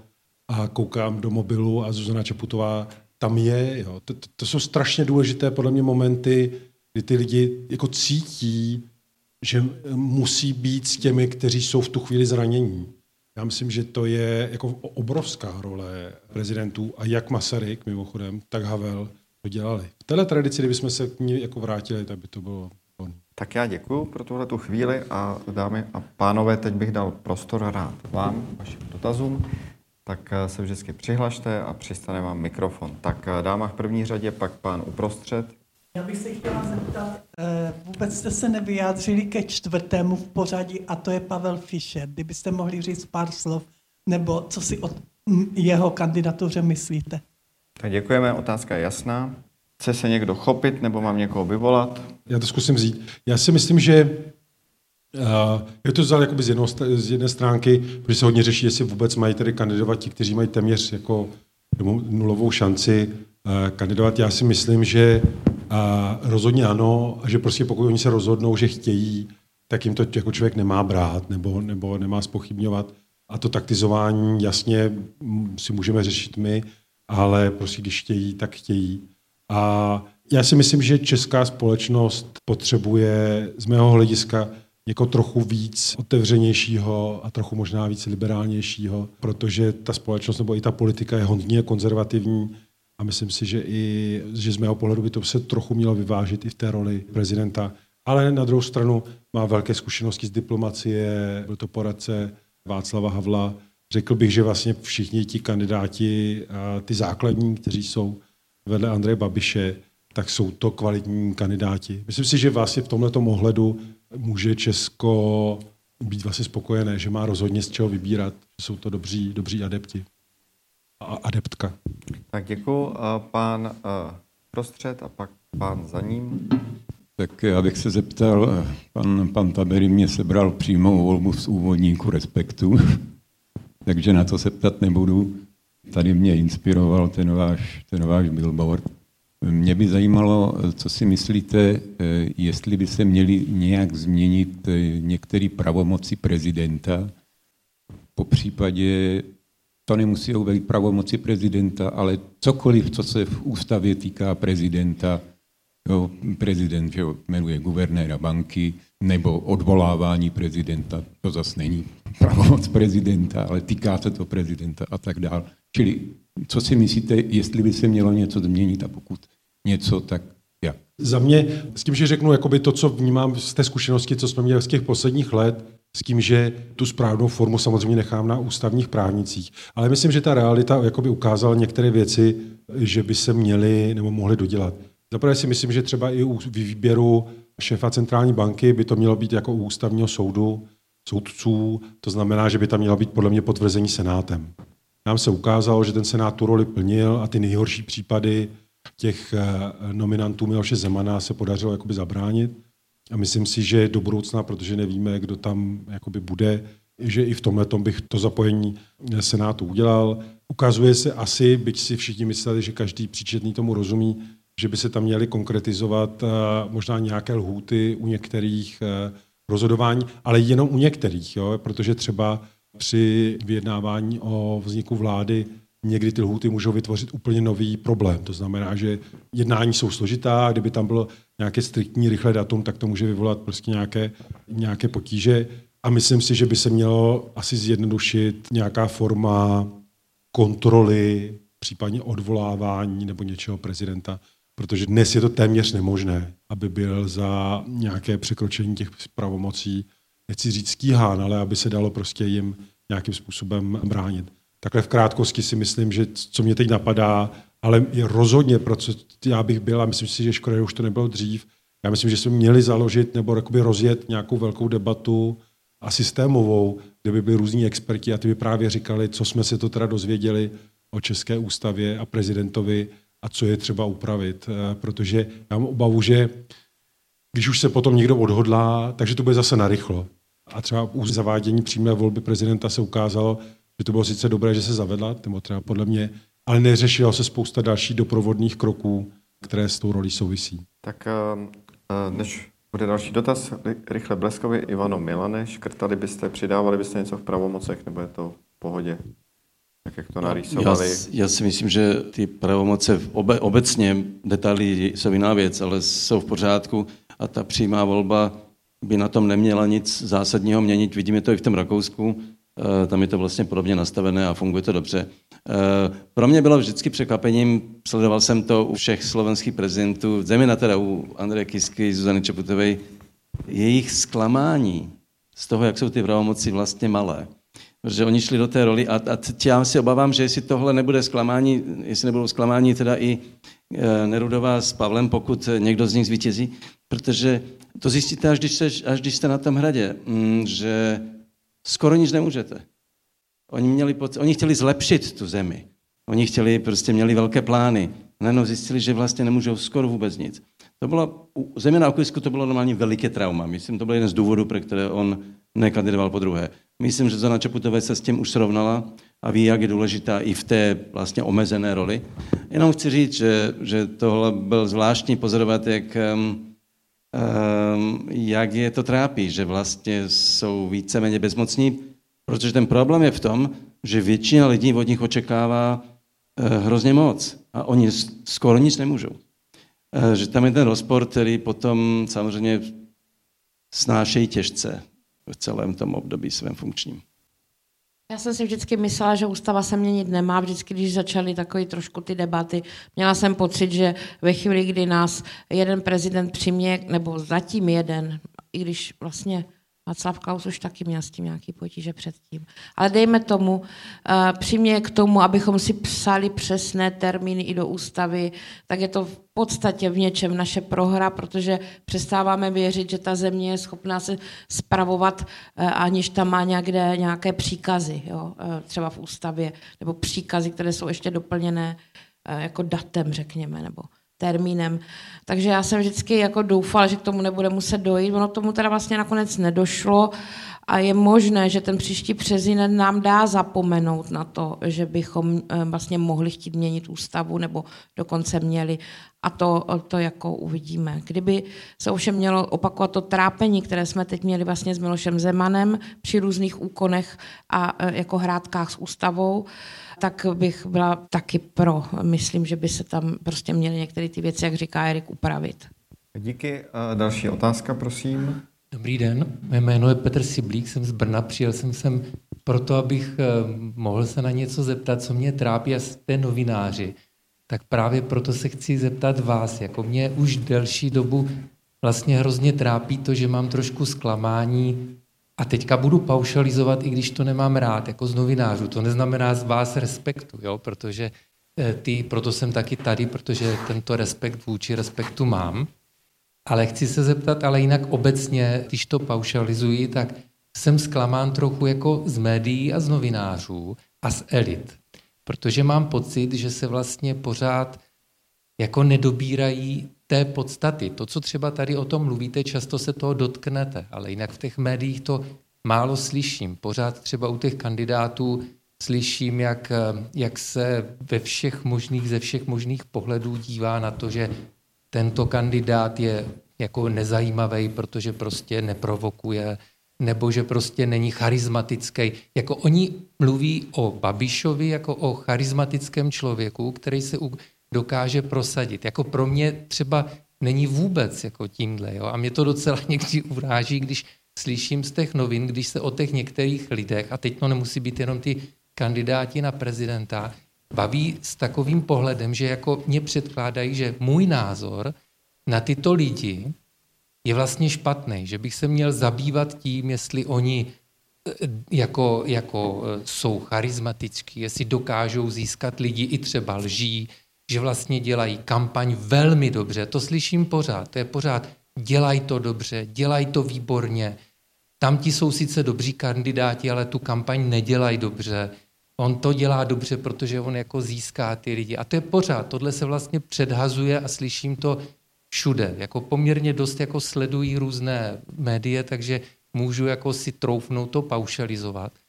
a koukám do mobilu a Zuzana Čaputová tam je. Jo. To, to, to jsou strašně důležité podle mě momenty, kdy ty lidi jako cítí, že musí být s těmi, kteří jsou v tu chvíli zranění. Já myslím, že to je jako obrovská role prezidentů a jak Masaryk mimochodem, tak Havel to dělali. V této tradici, kdybychom se k ní jako vrátili, tak by to bylo tak já děkuji pro tuhle tu chvíli a dámy a pánové, teď bych dal prostor rád vám, vašim dotazům. Tak eh, se vždycky přihlašte a přistane vám mikrofon. Tak eh, dáma v první řadě, pak pán uprostřed. Já bych se chtěla zeptat, eh, vůbec jste se nevyjádřili ke čtvrtému v pořadí a to je Pavel Fischer. Kdybyste mohli říct pár slov, nebo co si o jeho kandidatuře myslíte? Tak děkujeme, otázka je jasná. Chce se někdo chopit nebo mám někoho vyvolat? Já to zkusím vzít. Já si myslím, že Uh, je to vzal z, jedno, z jedné stránky, protože se hodně řeší, jestli vůbec mají tedy kandidovat ti, kteří mají téměř jako nulovou šanci uh, kandidovat. Já si myslím, že uh, rozhodně ano, a že prostě pokud oni se rozhodnou, že chtějí, tak jim to jako člověk nemá brát nebo, nebo nemá spochybňovat. A to taktizování jasně si můžeme řešit my, ale prostě když chtějí, tak chtějí. A já si myslím, že česká společnost potřebuje z mého hlediska jako trochu víc otevřenějšího a trochu možná víc liberálnějšího, protože ta společnost nebo i ta politika je hodně konzervativní a myslím si, že i že z mého pohledu by to se trochu mělo vyvážit i v té roli prezidenta. Ale na druhou stranu má velké zkušenosti z diplomacie, byl to poradce Václava Havla. Řekl bych, že vlastně všichni ti kandidáti, ty základní, kteří jsou vedle Andreje Babiše, tak jsou to kvalitní kandidáti. Myslím si, že vlastně v tomto ohledu může Česko být vlastně spokojené, že má rozhodně z čeho vybírat, že jsou to dobří, dobří adepti. A adeptka. Tak děkuji. Pán prostřed a pak pán za ním. Tak já bych se zeptal, pan, pan Tabery mě sebral přímou volbu z úvodníku respektu, takže na to se ptat nebudu. Tady mě inspiroval ten váš, ten váš billboard. Mě by zajímalo, co si myslíte, jestli by se měly nějak změnit některé pravomoci prezidenta, po případě to nemusí být pravomoci prezidenta, ale cokoliv, co se v ústavě týká prezidenta, jo, prezident že jmenuje guvernéra banky, nebo odvolávání prezidenta, to zase není pravomoc prezidenta, ale týká se to prezidenta a tak dále. Čili co si myslíte, jestli by se mělo něco změnit a pokud něco, tak jak? Za mě, s tím, že řeknu jakoby to, co vnímám z té zkušenosti, co jsme měli z těch posledních let, s tím, že tu správnou formu samozřejmě nechám na ústavních právnicích. Ale myslím, že ta realita jakoby ukázala některé věci, že by se měly nebo mohly dodělat. Zaprvé si myslím, že třeba i u výběru šéfa centrální banky by to mělo být jako u ústavního soudu, soudců, to znamená, že by tam mělo být podle mě potvrzení senátem. Nám se ukázalo, že ten senát tu roli plnil a ty nejhorší případy těch eh, nominantů Miloše Zemana se podařilo jakoby zabránit. A myslím si, že do budoucna, protože nevíme, kdo tam jakoby bude, že i v tomhle bych to zapojení Senátu udělal. Ukazuje se asi, byť si všichni mysleli, že každý příčetný tomu rozumí, že by se tam měly konkretizovat možná nějaké lhůty u některých rozhodování, ale jenom u některých, jo? protože třeba při vyjednávání o vzniku vlády někdy ty lhůty můžou vytvořit úplně nový problém. To znamená, že jednání jsou složitá, kdyby tam bylo nějaké striktní rychlé datum, tak to může vyvolat prostě nějaké, nějaké potíže. A myslím si, že by se mělo asi zjednodušit nějaká forma kontroly, případně odvolávání nebo něčeho prezidenta, protože dnes je to téměř nemožné, aby byl za nějaké překročení těch pravomocí, nechci říct stíhán, ale aby se dalo prostě jim nějakým způsobem bránit. Takhle v krátkosti si myslím, že co mě teď napadá, ale rozhodně, pro co já bych byl, a myslím si, že škoda, že už to nebylo dřív, já myslím, že jsme měli založit nebo rozjet nějakou velkou debatu a systémovou, kde by byli různí experti a ty by právě říkali, co jsme se to teda dozvěděli o České ústavě a prezidentovi a co je třeba upravit. Eh, protože já mám obavu, že když už se potom někdo odhodlá, takže to bude zase narychlo. A třeba u zavádění přímé volby prezidenta se ukázalo, že to bylo sice dobré, že se zavedla, nebo třeba podle mě, ale neřešilo se spousta dalších doprovodných kroků, které s tou rolí souvisí. Tak eh, eh, než bude další dotaz, rychle Bleskovi, Ivano Milane, škrtali byste, přidávali byste něco v pravomocech, nebo je to v pohodě? Tak jak to narýsovali? Já, já si myslím, že ty pravomoce obe, obecně, detaily jsou jiná věc, ale jsou v pořádku a ta přímá volba by na tom neměla nic zásadního měnit. Vidíme to i v tom Rakousku, Eh, tam je to vlastně podobně nastavené a funguje to dobře. Eh, pro mě bylo vždycky překvapením, sledoval jsem to u všech slovenských prezidentů, zejména teda u Andreje Kisky, Zuzany Čeputové, jejich zklamání z toho, jak jsou ty pravomoci vlastně malé. Protože oni šli do té roli a, a já si obávám, že jestli tohle nebude zklamání, jestli nebudou zklamání teda i e, Nerudová s Pavlem, pokud někdo z nich zvítězí, protože to zjistíte, až když, se, až když jste na tom hradě, mm, že skoro nic nemůžete. Oni, měli, oni chtěli zlepšit tu zemi. Oni chtěli, prostě měli velké plány. Najednou zjistili, že vlastně nemůžou skoro vůbec nic. To bylo, země na okolisku to bylo normálně veliké trauma. Myslím, to byl jeden z důvodů, pro které on nekandidoval po druhé. Myslím, že Zona Čaputové se s tím už srovnala a ví, jak je důležitá i v té vlastně omezené roli. Jenom chci říct, že, že tohle byl zvláštní pozorovat, jak um, jak je to trápí, že vlastně jsou víceméně bezmocní, protože ten problém je v tom, že většina lidí od nich očekává eh, hrozně moc a oni skoro nic nemůžou. Eh, že tam je ten rozpor, který potom samozřejmě snášejí těžce v celém tom období svém funkčním. Já jsem si vždycky myslela, že ústava se měnit nemá. Vždycky, když začaly takové trošku ty debaty, měla jsem pocit, že ve chvíli, kdy nás jeden prezident přimě, nebo zatím jeden, i když vlastně Václav Klaus už taky měl s tím nějaký potíže předtím. Ale dejme tomu, uh, přimě k tomu, abychom si psali přesné termíny i do ústavy, tak je to v podstatě v něčem naše prohra, protože přestáváme věřit, že ta země je schopná se spravovat, uh, aniž tam má někde nějaké příkazy, jo? Uh, třeba v ústavě, nebo příkazy, které jsou ještě doplněné jako datem, řekněme, nebo termínem. Takže já jsem vždycky jako doufala, že k tomu nebude muset dojít. Ono tomu teda vlastně nakonec nedošlo a je možné, že ten příští prezident nám dá zapomenout na to, že bychom eh, vlastně mohli chtít měnit ústavu nebo dokonce měli. A to, to jako uvidíme. Kdyby se ovšem mělo opakovat to trápení, které jsme teď měli vlastně s Milošem Zemanem při různých úkonech a eh, jako hrádkách s ústavou, tak bych byla taky pro. Myslím, že by se tam prostě měly některé ty věci, jak říká Erik, upravit. Díky. Další otázka, prosím. Dobrý den, mé jméno je Petr Siblík, jsem z Brna, přijel jsem sem proto, abych eh, mohl se na něco zeptat, co mě trápí a jste novináři. Tak právě proto se chci zeptat vás, jako mě už delší dobu vlastně hrozně trápí to, že mám trošku zklamání a teďka budu paušalizovat, i když to nemám rád, jako z novinářů. To neznamená z vás respektu, jo? protože eh, ty, proto jsem taky tady, protože tento respekt vůči respektu mám. Ale chci se zeptat, ale jinak obecně, když to paušalizuji, tak jsem zklamán trochu jako z médií a z novinářů a z elit. Protože mám pocit, že se vlastně pořád jako nedobírají té podstaty. To, co třeba tady o tom mluvíte, často se toho dotknete, ale jinak v těch médiích to málo slyším. Pořád třeba u těch kandidátů slyším, jak, jak se ve všech možných, ze všech možných pohledů dívá na to, že tento kandidát je jako nezajímavý, protože prostě neprovokuje, nebo že prostě není charismatický. Jako oni mluví o Babišovi jako o charismatickém člověku, který se dokáže prosadit. Jako pro mě třeba není vůbec jako tímhle. Jo? A mě to docela někdy uráží, když slyším z těch novin, když se o těch některých lidech, a teď to nemusí být jenom ty kandidáti na prezidenta, baví s takovým pohledem, že jako mě předkládají, že můj názor na tyto lidi je vlastně špatný, že bych se měl zabývat tím, jestli oni eh, jako, jako eh, jsou charismatičtí, jestli dokážou získat lidi i třeba lží, že vlastně dělají kampaň velmi dobře. To slyším pořád, to je pořád, dělají to dobře, dělají to výborně. Tam ti jsou sice dobří kandidáti, ale tu kampaň nedělají dobře. On to dělá dobře, protože on jako získá ty lidi. A to je pořád, tohle se vlastně předhazuje a slyším to všude. Jako poměrně dost jako sledují různé médie, takže můžu jako si troufnout to paušalizovat.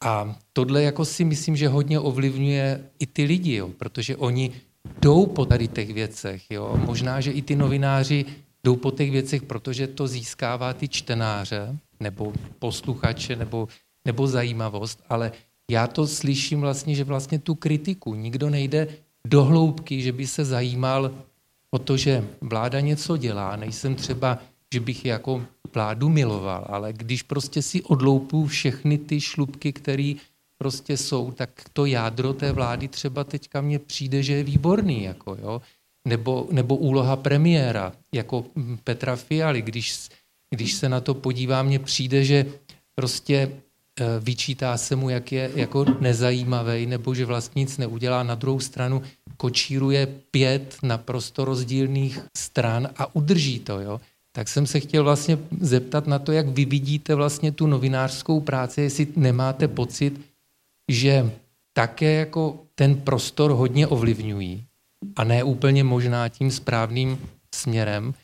A tohle jako si myslím, že hodně ovlivňuje i ty lidi, jo, protože oni jdou po tady těch věcech. Jo. Možná, že i ty novináři jdou po těch věcech, protože to získává ty čtenáře nebo posluchače nebo, nebo zajímavost, ale já to slyším vlastně, že vlastně tu kritiku nikdo nejde do hloubky, že by se zajímal o to, že vláda něco dělá. Nejsem třeba, že bych jako vládu miloval, ale když prostě si odloupu všechny ty šlubky, které prostě jsou, tak to jádro té vlády třeba teďka mně přijde, že je výborný. Jako, jo? Nebo, nebo úloha premiéra, jako Petra Fialy, když, když se na to podívám, mně přijde, že prostě Eh, vyčítá se mu, jak je jako nezajímavý, nebo že vlastně nic neudělá. Na druhou stranu kočíruje pět naprosto rozdílných stran a udrží to. Jo? Tak jsem se chtěl vlastně zeptat na to, jak vy vidíte vlastně tu novinářskou práci, jestli nemáte pocit, že také jako ten prostor hodně ovlivňují a ne úplně možná tím správným směrem,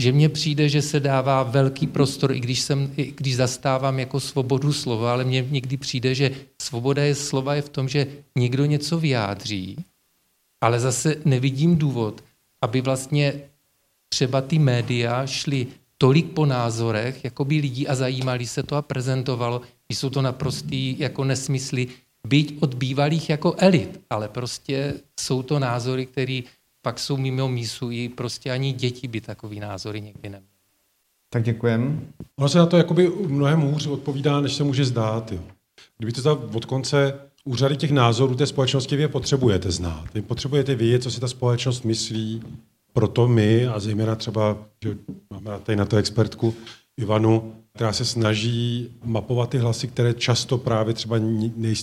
že mně přijde, že se dává velký prostor, i když, jsem, i když zastávám jako svobodu slova, ale mně někdy přijde, že svoboda je slova je v tom, že někdo něco vyjádří, ale zase nevidím důvod, aby vlastně třeba ty média šly tolik po názorech, jako by lidí a zajímali se to a prezentovalo, že jsou to naprostý jako nesmysly, byť od bývalých jako elit, ale prostě jsou to názory, které pak jsou mimo mísu i prostě ani děti by takový názory někdy neměly. Tak děkujem. Ono se na to jakoby mnohem hůř odpovídá, než se může zdát. Jo. Kdyby to od konce úřady těch názorů té společnosti vy potřebujete znát. Vy potřebujete vědět, co si ta společnost myslí, proto my, a zejména třeba, že máme tady na to expertku Ivanu, která se snaží mapovat ty hlasy, které často právě třeba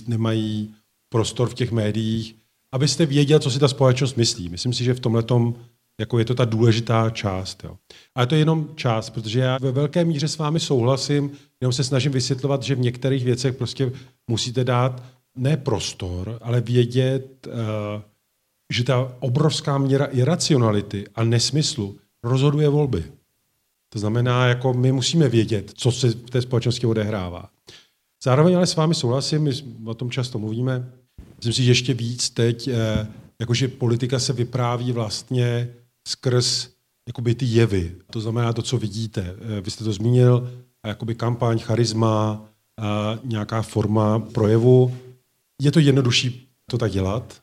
nemají prostor v těch médiích, abyste věděl, co si ta společnost myslí. Myslím si, že v tomhle jako je to ta důležitá část. Jo. Ale to je jenom část, protože já ve velké míře s vámi souhlasím, jenom se snažím vysvětlovat, že v některých věcech prostě musíte dát ne prostor, ale vědět, eh, že ta obrovská míra iracionality a nesmyslu rozhoduje volby. To znamená, jako my musíme vědět, co se v té společnosti odehrává. Zároveň ale s vámi souhlasím, my o tom často mluvíme, Myslím si, že ještě víc teď, eh, jakože politika se vypráví vlastně skrz jakoby ty jevy. To znamená to, co vidíte. Eh, vy jste to zmínil, jakoby kampaň, charisma, nějaká forma projevu. Je to jednodušší to tak dělat,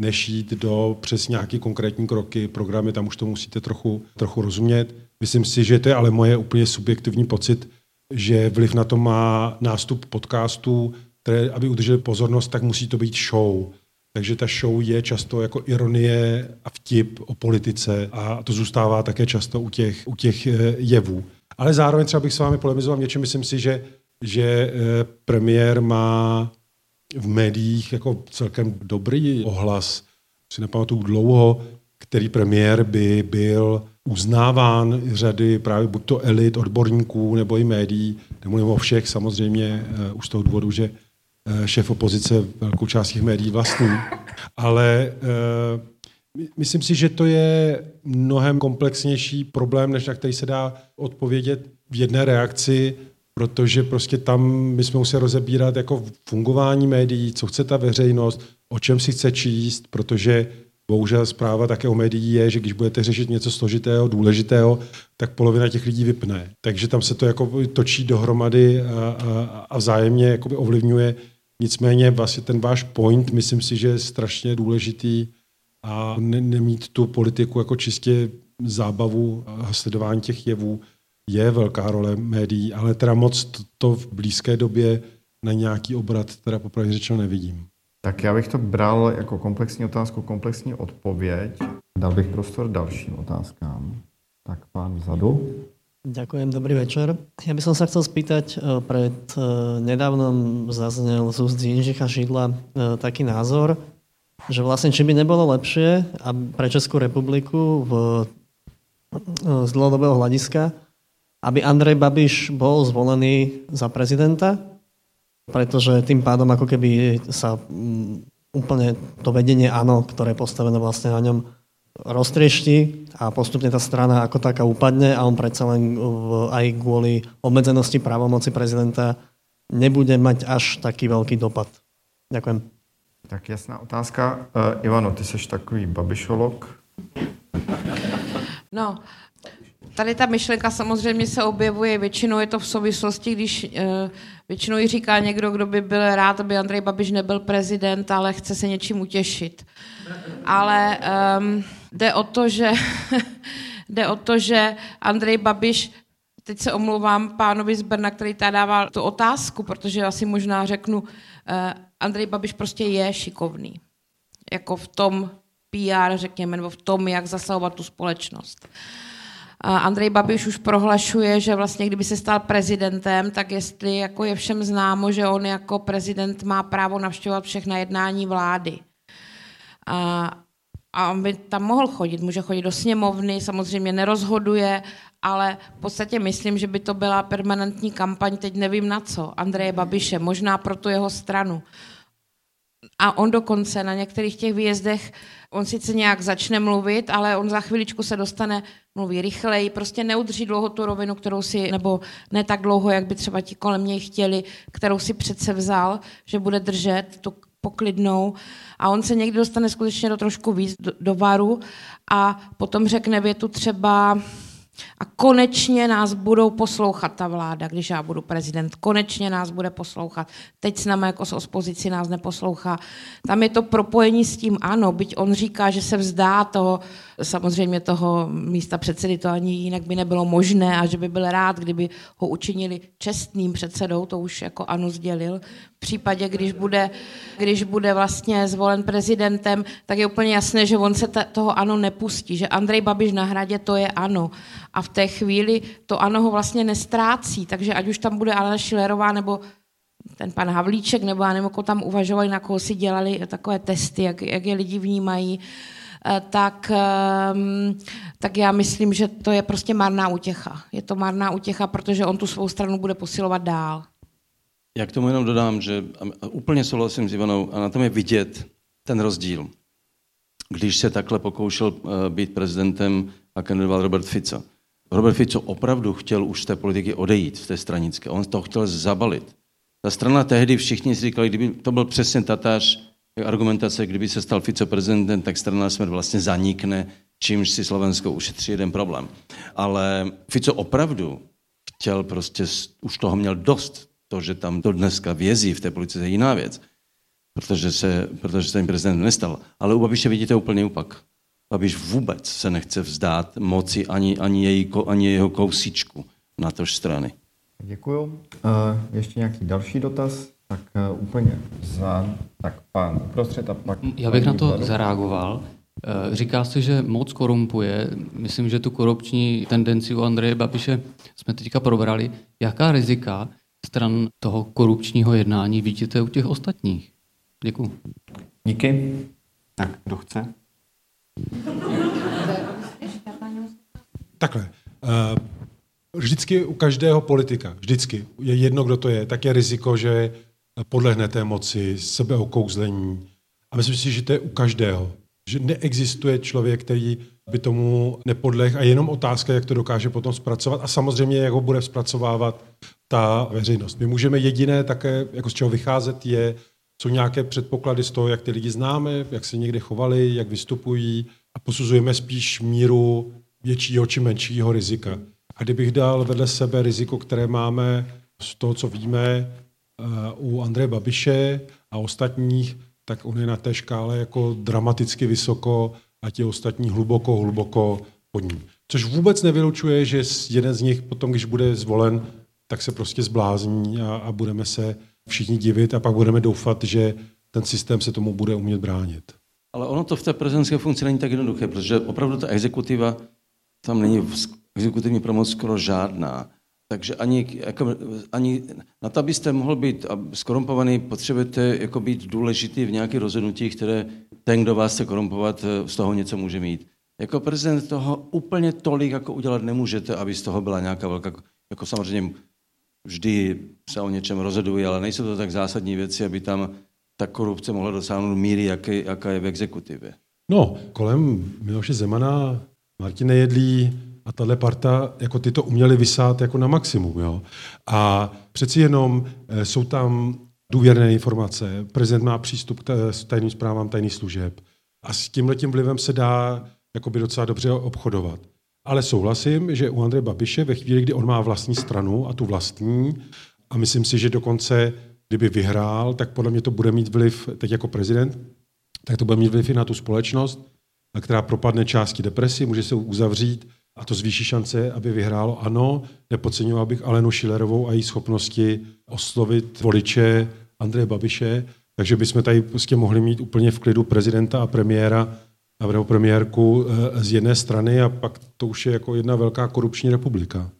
než jít do přes nějaké konkrétní kroky, programy, tam už to musíte trochu, trochu rozumět. Myslím si, že to je ale moje úplně subjektivní pocit, že vliv na to má nástup podcastů, které, aby udrželi pozornost, tak musí to být show. Takže ta show je často jako ironie a vtip o politice a to zůstává také často u těch, u těch eh, jevů. Ale zároveň třeba bych s vámi polemizoval něčem, myslím si, že, že eh, premiér má v médiích jako celkem dobrý ohlas. Si nepamatuju dlouho, který premiér by byl uznáván řady právě buď to elit, odborníků nebo i médií, nemluvím o všech samozřejmě, uh, už z toho důvodu, že Eh, šéf opozice velkou část těch médií vlastní. Ale uh, myslím si, že to je mnohem komplexnější problém, než na který se dá odpovědět v jedné reakci, protože prostě tam jsme museli rozebírat jako fungování médií, co chce ta veřejnost, o čem si chce číst, protože bohužel zpráva také o médií je, že když budete řešit něco složitého, důležitého, tak polovina těch lidí vypne. Takže tam se to jako točí dohromady a, a, a vzájemně jakoby ovlivňuje. Nicméně vlastně ten váš point, myslím si, že je strašně důležitý a ne, nemít tu politiku jako čistě zábavu a sledování těch jevů je velká role médií, ale teda moc to v blízké době na nějaký obrat teda popravdě řečeno nevidím. Tak já bych to bral jako komplexní otázku, komplexní odpověď. Dal bych prostor dalším otázkám. Tak pán vzadu. Ďakujem, dobrý večer. Ja by som sa chcel spýtať, eh, pred eh, nedávnom zaznel z úst Jinžicha Šidla eh, taký názor, že vlastne či by nebolo lepšie a pre Českú republiku v, z dlhodobého hľadiska, aby Andrej Babiš bol zvolený za prezidenta, pretože tým pádom ako keby sa mm, úplne to vedenie áno, ktoré je postavené vlastne na ňom, roztriešti a postupne tá strana ako taká upadne a on predsa len aj kvôli obmedzenosti právomoci prezidenta nebude mať až taký veľký dopad. Ďakujem. Tak jasná otázka. Uh, Ivano, ty jsi takový babišolog. No, tady ta myšlenka samozřejmě se objevuje, většinou je to v souvislosti, když uh, většinou ji říká někdo, kdo by byl rád, aby Andrej Babiš nebyl prezident, ale chce se něčím utěšit. Ale um, jde o to, že jde o to, že Andrej Babiš teď se omlouvám pánovi z Brna, který tady dával tu otázku, protože asi možná řeknu, uh, Andrej Babiš prostě je šikovný. Jako v tom PR, řekněme, nebo v tom, jak zasahovat tu společnost. Andrej Babiš už prohlašuje, že vlastně kdyby se stal prezidentem, tak jestli jako je všem známo, že on jako prezident má právo navštěvovat všechna jednání vlády. A, a on by tam mohl chodit, může chodit do sněmovny, samozřejmě nerozhoduje, ale v podstatě myslím, že by to byla permanentní kampaň, teď nevím na co, Andreje Babiše, možná pro tu jeho stranu. A on dokonce na některých těch výjezdech, on sice nějak začne mluvit, ale on za chviličku se dostane, mluví rychleji, prostě neudrží dlouho tu rovinu, kterou si, nebo ne tak dlouho, jak by třeba ti kolem něj chtěli, kterou si přece vzal, že bude držet tu poklidnou. A on se někdy dostane skutečně do trošku víc do, do varu a potom řekne větu třeba a konečně nás budou poslouchat ta vláda, když já budu prezident. Konečně nás bude poslouchat. Teď s námi jako s opozici nás neposlouchá. Tam je to propojení s tím, ano, byť on říká, že se vzdá toho, samozřejmě toho místa předsedy, to ani jinak by nebylo možné a že by byl rád, kdyby ho učinili čestným předsedou, to už jako ano sdělil. V případě, když bude, když bude vlastně zvolen prezidentem, tak je úplně jasné, že on se toho ano nepustí, že Andrej Babiš na hradě to je ano. A v té chvíli to ano ho vlastně nestrácí, takže ať už tam bude Alena Šilerová nebo ten pan Havlíček, nebo já nevím, tam uvažovali, na koho si dělali takové testy, jak, jak je lidi vnímají, eh, tak, ehm, tak já myslím, že to je prostě marná útěcha. Je to marná útěcha, protože on tu svou stranu bude posilovat dál. Já k tomu jenom dodám, že úplně souhlasím s Ivanou a na tom je vidět ten rozdíl. Když se takhle pokoušel eh, být prezidentem a kandidoval Robert Fico. Robert Fico opravdu chtěl už z té politiky odejít, z té stranické. On to chtěl zabalit. Ta strana tehdy všichni si říkali, kdyby to byl přesně tatáž argumentace, kdyby se stal Fico prezidentem, tak strana Smer vlastně zanikne, čímž si Slovensko ušetří jeden problém. Ale Fico opravdu chtěl prostě, už toho měl dost, to, že tam to dneska vězí v té politice je jiná věc, protože se, protože se ten prezident nestal. Ale u Babiše vidíte úplně opak. Babiš vůbec se nechce vzdát moci ani, ani, její, ani jeho kousíčku na tož strany. Děkuju. Uh, ještě nějaký další dotaz? Tak uh, úplně za, tak pán uprostřed a pak... Já bych na to vzadu. zareagoval. Uh, říká se, že moc korumpuje. Myslím, že tu korupční tendenci u Andreje Babiše jsme teďka probrali. Jaká rizika stran toho korupčního jednání vidíte u těch ostatních? Děkuji. Díky. Tak, kdo chce? Takhle. Uh, vždycky u každého politika, vždycky je jedno, kdo to je, tak je riziko, že podlehne té moci, sebeokouzlení. A myslím si, že to je u každého. Že neexistuje člověk, který by tomu nepodleh a jenom otázka, jak to dokáže potom zpracovat a samozřejmě, jak ho bude zpracovávat ta veřejnost. My můžeme jediné také, jako z čeho vycházet, je jsou nějaké předpoklady z toho, jak ty lidi známe, jak se někde chovali, jak vystupují a posuzujeme spíš míru většího či menšího rizika. A kdybych dal vedle sebe riziko, které máme z toho, co víme u Andreje Babiše a ostatních, tak on je na té škále jako dramaticky vysoko a ti ostatní hluboko, hluboko pod ním. Což vůbec nevylučuje, že jeden z nich potom, když bude zvolen, tak se prostě zblázní a, a budeme se všichni divit a pak budeme doufat, že ten systém se tomu bude umět bránit. Ale ono to v té prezidentské funkci není tak jednoduché, protože opravdu ta exekutiva, tam není exekutivní promoc skoro žádná. Takže ani, jako, ani na to, abyste mohl být skorumpovaný, potřebujete jako být důležitý v nějakých rozhodnutích, které ten, kdo vás chce korumpovat, z toho něco může mít. Jako prezident toho úplně tolik jako udělat nemůžete, aby z toho byla nějaká velká, jako samozřejmě vždy se o něčem rozhodují, ale nejsou to tak zásadní věci, aby tam ta korupce mohla dosáhnout míry, jaké, jaká je v exekutivě. No, kolem Miloše Zemana, Martine Jedlí a tahle parta, jako ty to uměli vysát jako na maximum. Jo? A přeci jenom e, jsou tam důvěrné informace, prezident má přístup k tajným zprávám tajných služeb a s tímhletím vlivem se dá jakoby docela dobře obchodovat. Ale souhlasím, že u Andreje Babiše ve chvíli, kdy on má vlastní stranu a tu vlastní, a myslím si, že dokonce, kdyby vyhrál, tak podle mě to bude mít vliv, teď jako prezident, tak to bude mít vliv i na tu společnost, která propadne části depresi, může se uzavřít a to zvýší šance, aby vyhrálo. Ano, nepodceňoval bych Alenu Šilerovou a její schopnosti oslovit voliče Andreje Babiše, takže bychom tady prostě mohli mít úplně v klidu prezidenta a premiéra navrhnou premiérku eh, z jedné strany a pak to už je jako jedna velká korupční republika.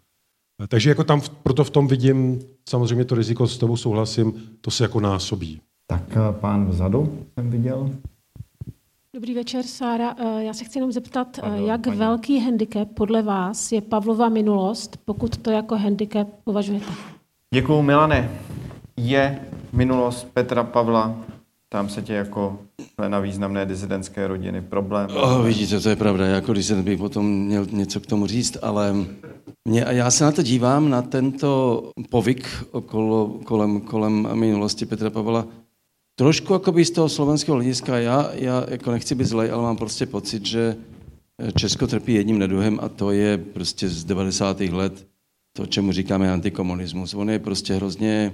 Eh, takže jako tam proto v tom vidím, samozřejmě to riziko, s tebou souhlasím, to se jako násobí. Tak eh, pán vzadu jsem viděl. Dobrý večer, Sára. Já se chci jenom zeptat, Pardon, jak paní. velký handicap podle vás je Pavlova minulost, pokud to jako handicap považujete? Děkuju, Milane. Je minulost Petra Pavla tam se tě jako na významné dizidentské rodiny problém. Oh, vidíte, to je pravda. Já jako dizident bych potom měl něco k tomu říct, ale mě, a já se na to dívám, na tento povyk okolo, kolem, kolem minulosti Petra Pavla, trošku by z toho slovenského hlediska. Já, já jako nechci být zlej, ale mám prostě pocit, že Česko trpí jedním neduhem a to je prostě z 90. let to, čemu říkáme antikomunismus. On je prostě hrozně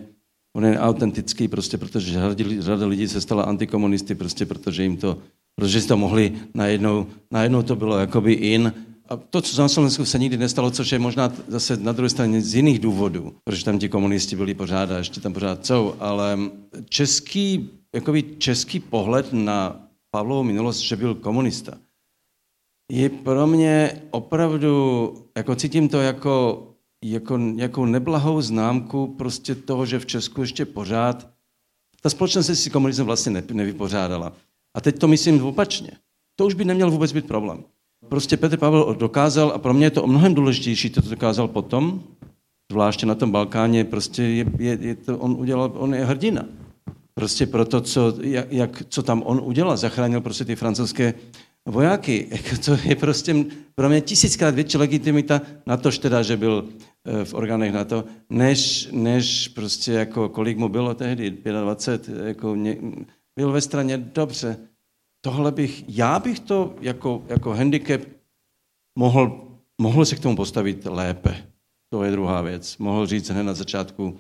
on je autentický prostě, protože řada lidí se stala antikomunisty prostě, protože jim to, protože si to mohli najednou, najednou to bylo jakoby in, a to, co na Slovensku se nikdy nestalo, což je možná zase na druhé straně z jiných důvodů, protože tam ti komunisti byli pořád a ještě tam pořád jsou, ale český, jakoby český pohled na Pavlovu minulost, že byl komunista, je pro mě opravdu, jako cítím to jako jako, jako neblahou známku prostě toho, že v Česku ještě pořád ta společnost si komunismem vlastně ne, nevypořádala. A teď to myslím opačně. To už by neměl vůbec být problém. Prostě Petr Pavel dokázal, a pro mě je to o mnohem důležitější, to, to dokázal potom, zvláště na tom Balkáně, prostě je, je, je to, on udělal, on je hrdina. Prostě pro to, co, jak, jak, co tam on udělal, zachránil prostě ty francouzské vojáky. To je prostě pro mě tisíckrát větší legitimita na to, teda, že byl eh, v orgánech NATO, než, než prostě jako kolik mu bylo tehdy, 25, jako mě, byl ve straně dobře. Tohle bych, já bych to jako, jako handicap mohl, mohl se k tomu postavit lépe. To je druhá věc. Mohl říct hned na začátku,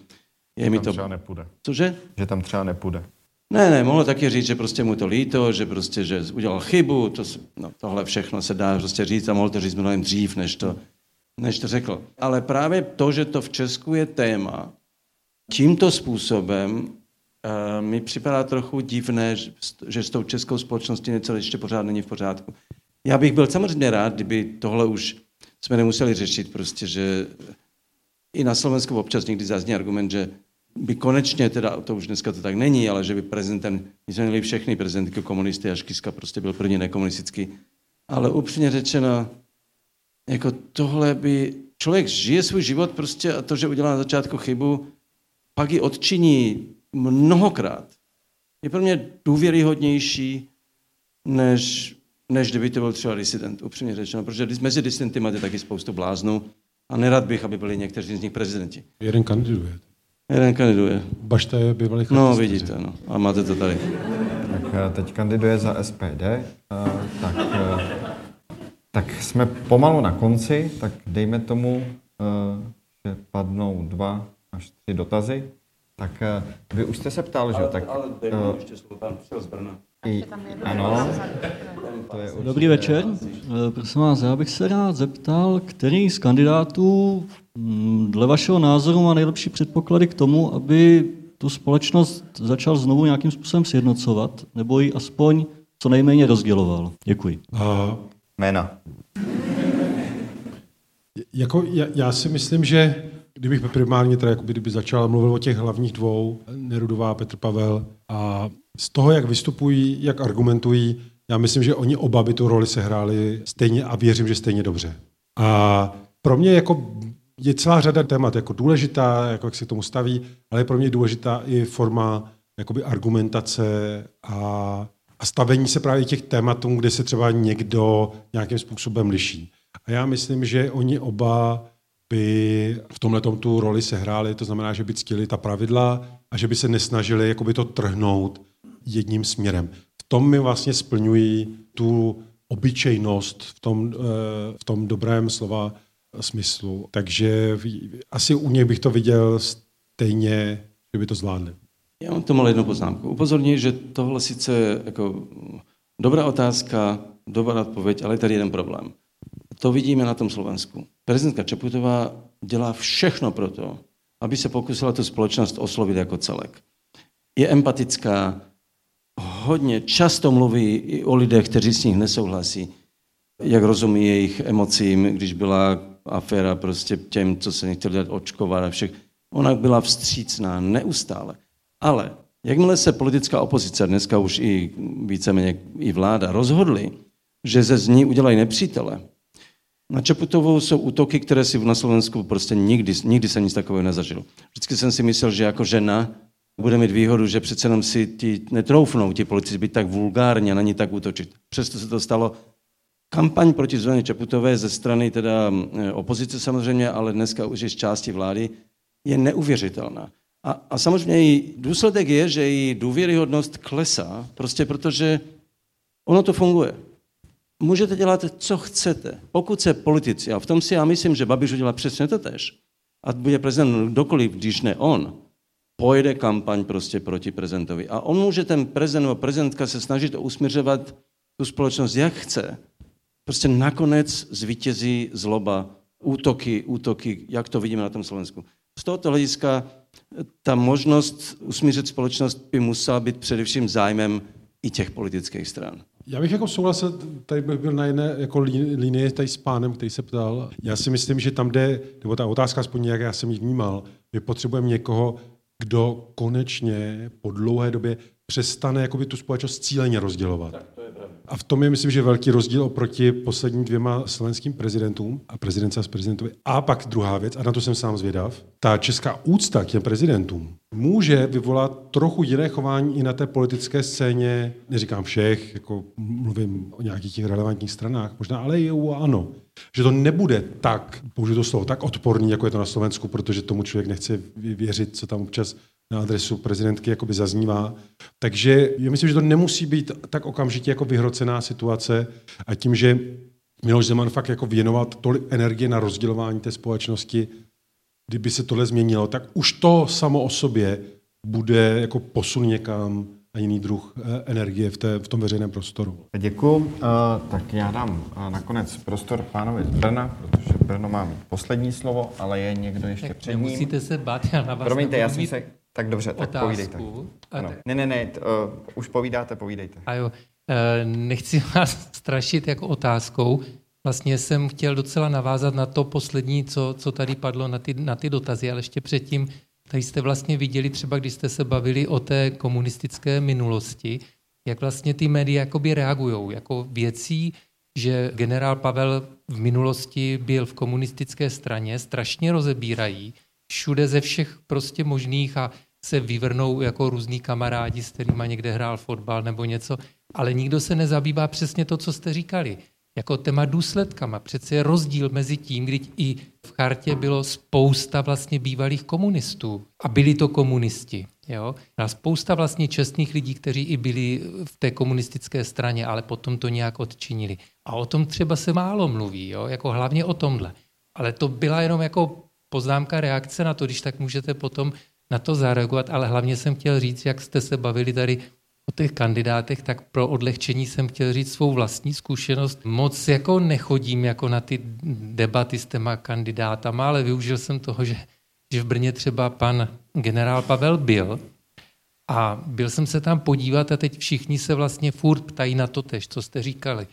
je že mi to... třeba nepůjde. Cože? Že tam třeba nepůjde. Ne, ne, mohl taky říct, že prostě mu to líto, že prostě, že udělal chybu, to, no, tohle všechno se dá prostě říct a mohl to říct mnohem dřív, než to, než to řekl. Ale právě to, že to v Česku je téma, tímto způsobem mi připadá trochu divné, že, že s tou českou společností něco ještě pořád není v pořádku. Já bych byl samozřejmě rád, kdyby tohle už jsme nemuseli řešit, prostě, že i na Slovensku občas někdy zazní argument, že by konečně, teda to už dneska to tak není, ale že by prezidentem, my jsme měli všechny prezidentky komunisty, až Kiska prostě byl první nekomunistický. Ale upřímně řečeno, jako tohle by, člověk žije svůj život prostě a to, že udělá na začátku chybu, pak ji odčiní mnohokrát. Je pro mě důvěryhodnější, než, než kdyby to byl třeba disident, upřímně řečeno, protože mezi disidenty máte taky spoustu bláznů a nerad bych, aby byli někteří z nich prezidenti. Jeden kandiduje. Jeden kandiduje. Bašta je bývalý No, vidíte, no. A máte to tady. Tak eh, teď kandiduje za SPD. Eh, tak, eh, tak jsme pomalu na konci, tak dejme tomu, že padnou dva až tři dotazy. Tak vy už jste se ptal, že? Tak, ale uh, ještě slovo, pan z Brna. I, ano. To je Dobrý večer. Prosím vás, já bych se rád zeptal, který z kandidátů mm, dle vašeho názoru má nejlepší předpoklady k tomu, aby tu společnost začal znovu nějakým způsobem sjednocovat, nebo ji aspoň co nejméně rozděloval. Děkuji. Uh, Jména. Jako, já, já si myslím, že kdybych primárně teda, jakoby, kdyby začal mluvil o těch hlavních dvou, Nerudová, Petr Pavel, a z toho, jak vystupují, jak argumentují, já myslím, že oni oba by tu roli sehráli stejně a věřím, že stejně dobře. A pro mě jako je celá řada témat jako důležitá, jako jak se k tomu staví, ale je pro mě důležitá i forma jakoby argumentace a, a stavení se právě těch tématů, kde se třeba někdo nějakým způsobem liší. A já myslím, že oni oba by v tomhle tu roli sehráli, to znamená, že by ctili ta pravidla a že by se nesnažili jakoby to trhnout jedním směrem. V tom mi vlastně splňují tu obyčejnost v tom, eh, v tom dobrém slova smyslu. Takže asi u něj bych to viděl stejně, že by to zvládli. Já mám tomu jednu poznámku. Upozorňuji, že tohle sice jako dobrá otázka, dobrá odpověď, ale je tady jeden problém. To vidíme na tom Slovensku. Prezidentka Čaputová dělá všechno pro to, aby se pokusila tu společnost oslovit jako celek. Je empatická, hodně často mluví i o lidech, kteří s nich nesouhlasí, jak rozumí jejich emocím, když byla aféra prostě těm, co se nechtěli dát očkovat a všech. Ona byla vstřícná neustále. Ale jakmile se politická opozice, dneska už i víceméně i vláda, rozhodli, že ze z ní udělají nepřítele, na Čaputovou jsou útoky, které si na Slovensku prostě nikdy, nikdy jsem nic takového nezažil. Vždycky jsem si myslel, že jako žena bude mít výhodu, že přece jenom si ti netroufnou ti politici být tak vulgárně na ní tak útočit. Přesto se to stalo kampaň proti Zuzaně Čaputové ze strany teda eh, opozice samozřejmě, ale dneska už i z části vlády, je neuvěřitelná. A, a samozřejmě její důsledek je, že její důvěryhodnost klesá, prostě protože ono to funguje. Můžete dělat, co chcete. Pokud se politici, a v tom si já myslím, že Babiš udělá přesně to tež, a bude prezident kdokoliv, když ne on, pojede kampaň prostě proti prezidentovi. A on může ten prezident nebo prezidentka se snažit usměřovat tu společnost, jak chce. Prostě nakonec zvítězí zloba, útoky, útoky, jak to vidíme na tom Slovensku. Z tohoto hlediska ta možnost usmířit společnost by musela být především zájmem i těch politických stran. Já bych jako souhlasil, tady bych byl na jedné jako linii tady s pánem, který se ptal. Já si myslím, že tam jde, nebo ta otázka aspoň jak já jsem ji vnímal, my potřebujeme někoho, kdo konečně po dlouhé době přestane jakoby tu společnost cíleně rozdělovat. Tak a v tom je, myslím, že velký rozdíl oproti posledním dvěma slovenským prezidentům a prezidence s prezidentovi. A pak druhá věc, a na to jsem sám zvědav, ta česká úcta k těm prezidentům může vyvolat trochu jiné chování i na té politické scéně, neříkám všech, jako mluvím o nějakých těch relevantních stranách, možná ale i ano. Že to nebude tak, použiju to slovo, tak odporný, jako je to na Slovensku, protože tomu člověk nechce věřit, co tam občas na adresu prezidentky jakoby zaznívá. Takže já myslím, že to nemusí být tak okamžitě jako vyhrocená situace a tím, že Miloš Zeman fakt jako věnovat tolik energie na rozdělování té společnosti, kdyby se tohle změnilo, tak už to samo o sobě bude jako posun někam a jiný druh eh, energie v, té, v tom veřejném prostoru. Děkuji. Uh, tak já dám uh, nakonec prostor pánovi z Brna, protože Brno má mít poslední slovo, ale je někdo ještě tak před ním. Musíte se bát, já na vás Promiňte, já jsem se... Tak dobře, tak otázku. povídejte. Ano. Ne, ne, ne, t, uh, už povídáte, povídejte. A jo, uh, nechci vás strašit jako otázkou. Vlastně jsem chtěl docela navázat na to poslední, co, co tady padlo, na ty, na ty dotazy, ale ještě předtím, tady jste vlastně viděli třeba, když jste se bavili o té komunistické minulosti, jak vlastně ty média jakoby reagují, jako věcí, že generál Pavel v minulosti byl v komunistické straně, strašně rozebírají, všude ze všech prostě možných a se vyvrnou jako různí kamarádi, s kterými někde hrál fotbal nebo něco, ale nikdo se nezabývá přesně to, co jste říkali. jako téma důsledkama. Přece je rozdíl mezi tím, kdy i v chartě bylo spousta vlastně bývalých komunistů a byli to komunisti. Jo? A spousta vlastně čestných lidí, kteří i byli v té komunistické straně, ale potom to nějak odčinili. A o tom třeba se málo mluví, jo? jako hlavně o tomhle. Ale to byla jenom jako poznámka reakce na to, když tak můžete potom na to zareagovat, ale hlavně jsem chtěl říct, jak jste se bavili tady o těch kandidátech, tak pro odlehčení jsem chtěl říct svou vlastní zkušenost. Moc jako nechodím jako na ty debaty s těma kandidátama, ale využil jsem toho, že, že v Brně třeba pan generál Pavel byl a byl jsem se tam podívat a teď všichni se vlastně furt ptají na to tež, co jste říkali.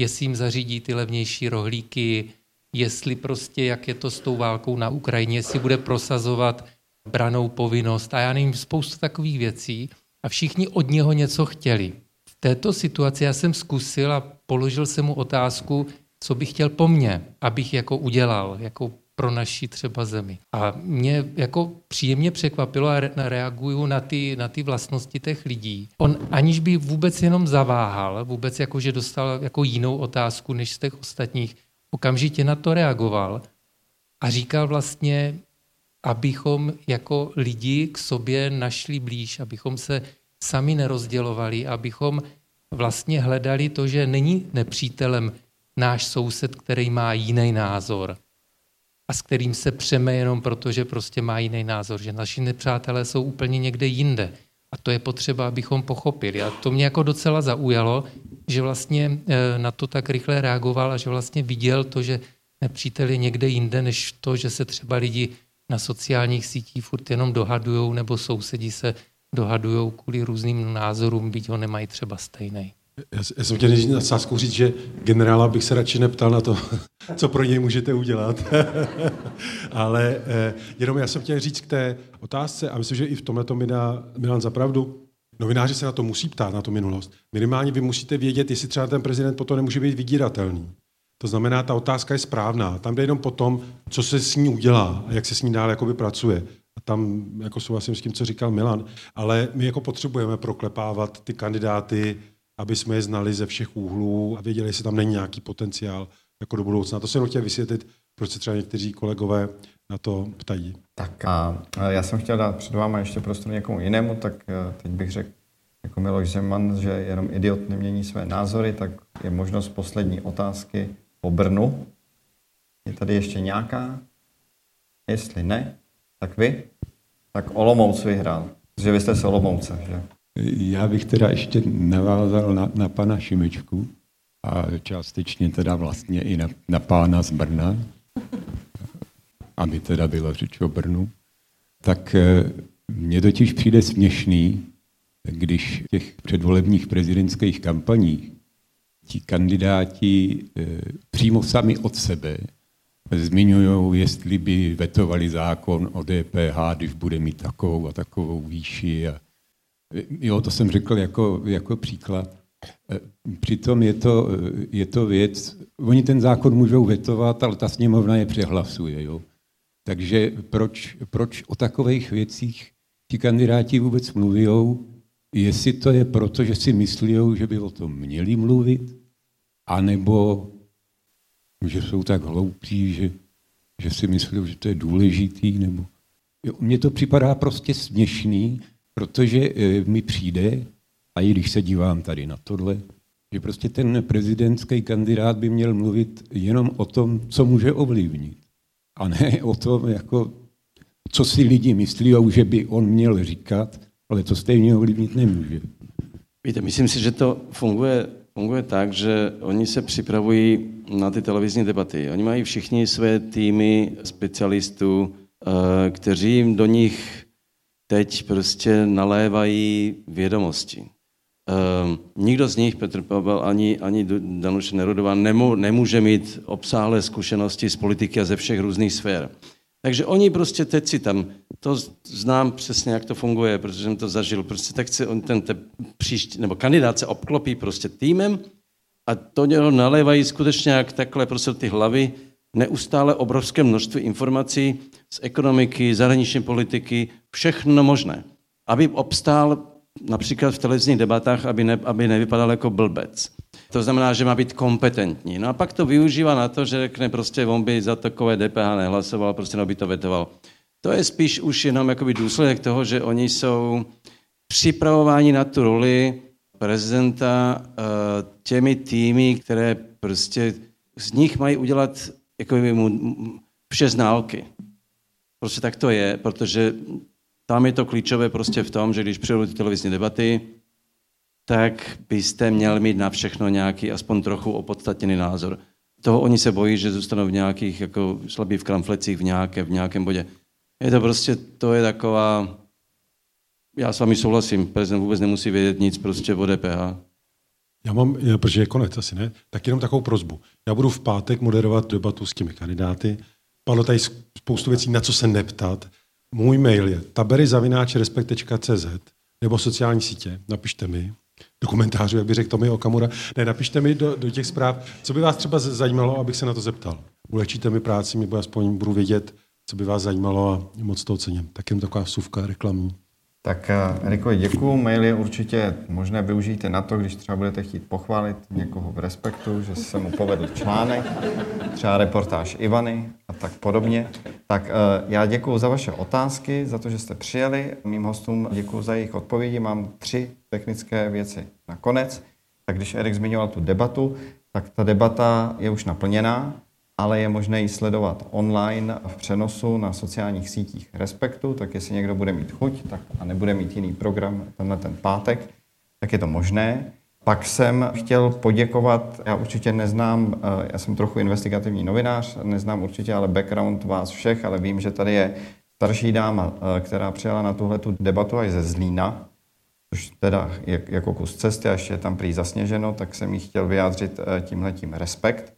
Jestli jim zařídí ty levnější rohlíky, jestli prostě, jak je to s tou válkou na Ukrajině, jestli bude prosazovat branou povinnost a já nevím, spoustu takových věcí a všichni od něho něco chtěli. V této situaci já jsem zkusil a položil jsem mu otázku, co bych chtěl po mně, abych jako udělal, jako pro naši třeba zemi. A mě jako příjemně překvapilo a reaguju na ty, na ty vlastnosti těch lidí. On aniž by vůbec jenom zaváhal, vůbec jako, že dostal jako jinou otázku než z těch ostatních, okamžitě na to reagoval a říkal vlastně, abychom jako lidi k sobě našli blíž, abychom se sami nerozdělovali, abychom vlastně hledali to, že není nepřítelem náš soused, který má jiný názor a s kterým se přeme jenom proto, že prostě má jiný názor, že naši nepřátelé jsou úplně někde jinde. A to je potřeba, abychom pochopili. A to mě jako docela zaujalo, že vlastně eh, na to tak rychle reagoval a že vlastně viděl to, že nepřítel je někde jinde, než to, že se třeba lidi na sociálních sítích furt jenom dohadujou nebo sousedí se dohadujou kvůli různým názorům, byť ho nemají třeba stejný. Já, já jsem chtěl na sázku říct, že generála bych se radši neptal na to, co pro něj můžete udělat. Ale eh, jenom já jsem chtěl říct k té otázce, a myslím, že i v tomhle to mi dá Milan za pravdu, novináři se na to musí ptát, na to minulost. Minimálně vy musíte vědět, jestli třeba ten prezident potom nemůže být vydíratelný. To znamená, ta otázka je správná. Tam jde jenom po tom, co se s ní udělá a jak se s ní dál jakoby pracuje. A tam jako souhlasím s tím, co říkal Milan. Ale my jako potřebujeme proklepávat ty kandidáty, aby jsme je znali ze všech úhlů a věděli, jestli tam není nějaký potenciál jako do budoucna. To jsem chtěl vysvětlit, proč se třeba někteří kolegové na to ptají. Tak a já jsem chtěl dát před váma ještě prostor někomu jinému, tak eh, teď bych řekl jako Miloš Zeman, že jenom idiot nemění své názory, tak je možnost poslední otázky po Brnu. Je tady ještě nějaká? Jestli ne, tak vy? Tak Olomouc vyhrál. Že vy jste z Olomouce, že? Já bych teda ještě navázal na, na pana Šimečku a částečně teda vlastně i na, na pána z Brna, aby teda byla řeč o Brnu. Tak eh, mně totiž přijde směšný, když v těch předvolebních prezidentských kampaních ti kandidáti eh, přímo sami od sebe zmiňují, jestli by vetovali zákon o DPH, když bude mít takovou a takovou výši. A, jo, to jsem řekl jako, jako příklad. Eh, přitom je to, je to věc, oni ten zákon můžou vetovat, ale ta sněmovna je přehlasuje. Jo? Takže proč, proč o takových věcích ti kandidáti vůbec mluví, jestli to je proto, že si myslí, že by o tom měli mluvit, anebo že jsou tak hloupí, že, že si myslí, že to je důležitý, nebo... Jo, mně to připadá prostě směšný, protože e, mi přijde, a i když se dívám tady na tohle, že prostě ten prezidentský kandidát by měl mluvit jenom o tom, co může ovlivnit. A ne o tom, jako, co si lidi myslí, že by on měl říkat, ale to stejně ovlivnit nemůže. Víte, myslím si, že to funguje funguje tak, že oni se připravují na ty televizní debaty. Oni mají všichni své týmy specialistů, eh, kteří jim do nich teď prostě nalévají vědomosti. Uh, nikdo z nich, Petr Pavel ani, ani Danuše Nerudová, nemů, nemůže mít obsáhlé zkušenosti z politiky a ze všech různých sfér. Takže oni prostě teď si tam, to znám přesně, jak to funguje, protože jsem to zažil, prostě tak se on ten te, příští, nebo kandidát se obklopí prostě týmem a to něho nalévají skutečně jak takhle prostě ty hlavy neustále obrovské množství informací z ekonomiky, zahraniční politiky, všechno možné, aby obstál například v televizních debatách, aby, ne, aby nevypadal jako blbec. To znamená, že má být kompetentní. No a pak to využívá na to, že řekne prostě, on by za takové DPH nehlasoval, prostě no by to vetoval. To je spíš už jenom jakoby důsledek toho, že oni jsou připravováni na tu roli prezidenta eh, těmi týmy, které prostě z nich mají udělat jako mu vše ználky. Prostě tak to je, protože tam je to klíčové prostě v tom, že když přijdou ty televizní debaty, tak byste měl mít na všechno nějaký aspoň trochu opodstatněný názor. Toho oni se bojí, že zůstanou v nějakých jako slabý v kramflecích v, nějaké, v nějakém bodě. Je to prostě, to je taková, já s vámi souhlasím, prezident vůbec nemusí vědět nic prostě o DPH. Já mám, protože je konec asi, ne? Tak jenom takovou prozbu. Já budu v pátek moderovat debatu s těmi kandidáty. Padlo tady spoustu věcí, na co se neptat. Můj mail je taberyzavináč.cz nebo sociální sítě. Napište mi do komentářů, jak by řekl Tomi Okamura. Ne, napište mi do, do těch zpráv, co by vás třeba zajímalo, abych se na to zeptal. Ulehčíte mi práci, nebo aspoň budu vědět, co by vás zajímalo a moc to ocením. Tak jen taková vsuvka reklamní. Tak eh, Eriko, děkuju. Mail je určitě možné využít na to, když třeba budete chtít pochválit někoho v respektu, že se mu povedl článek, třeba reportáž Ivany a tak podobně. Tak eh, já děkuji za vaše otázky, za to, že jste přijeli. Mým hostům děkuji za jejich odpovědi. Mám tři technické věci nakonec. Tak když Erik zmiňoval tu debatu, tak ta debata je už naplněná ale je možné ji sledovat online v přenosu na sociálních sítích Respektu, tak jestli někdo bude mít chuť tak a nebude mít jiný program tenhle ten pátek, tak je to možné. Pak jsem chtěl poděkovat, já určitě neznám, eh, já jsem trochu investigativní novinář, neznám určitě ale background vás všech, ale vím, že tady je starší dáma, eh, která přijela na tuhle tu debatu až ze Zlína, což teda je jako kus cesty a ještě je tam prý zasněženo, tak jsem jí chtěl vyjádřit eh, tímhletím respekt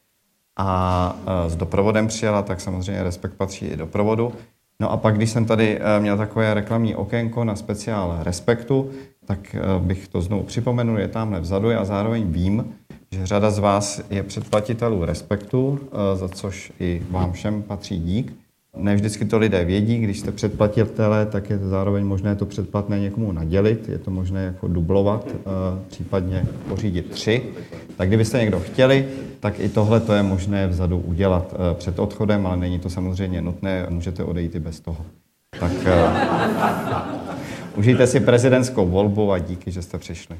a s doprovodem přijela, tak samozřejmě Respekt patří i doprovodu. No a pak, když jsem tady e, měl takové reklamní okénko na speciál Respektu, tak e, bych to znovu připomenul, je tamhle vzadu. Já zároveň vím, že řada z vás je předplatitelů Respektu, e, za což i vám všem patří dík. Ne vždycky to lidé vědí, když jste předplatitele, tak je zároveň možné to předplatné někomu nadělit, je to možné jako dublovat, případně pořídit tři. Tak kdybyste někdo chtěli, tak i tohle to je možné vzadu udělat eh, před odchodem, ale není to samozřejmě nutné, můžete odejít i bez toho. Tak uh, užijte si prezidentskou volbu a díky, že jste přišli.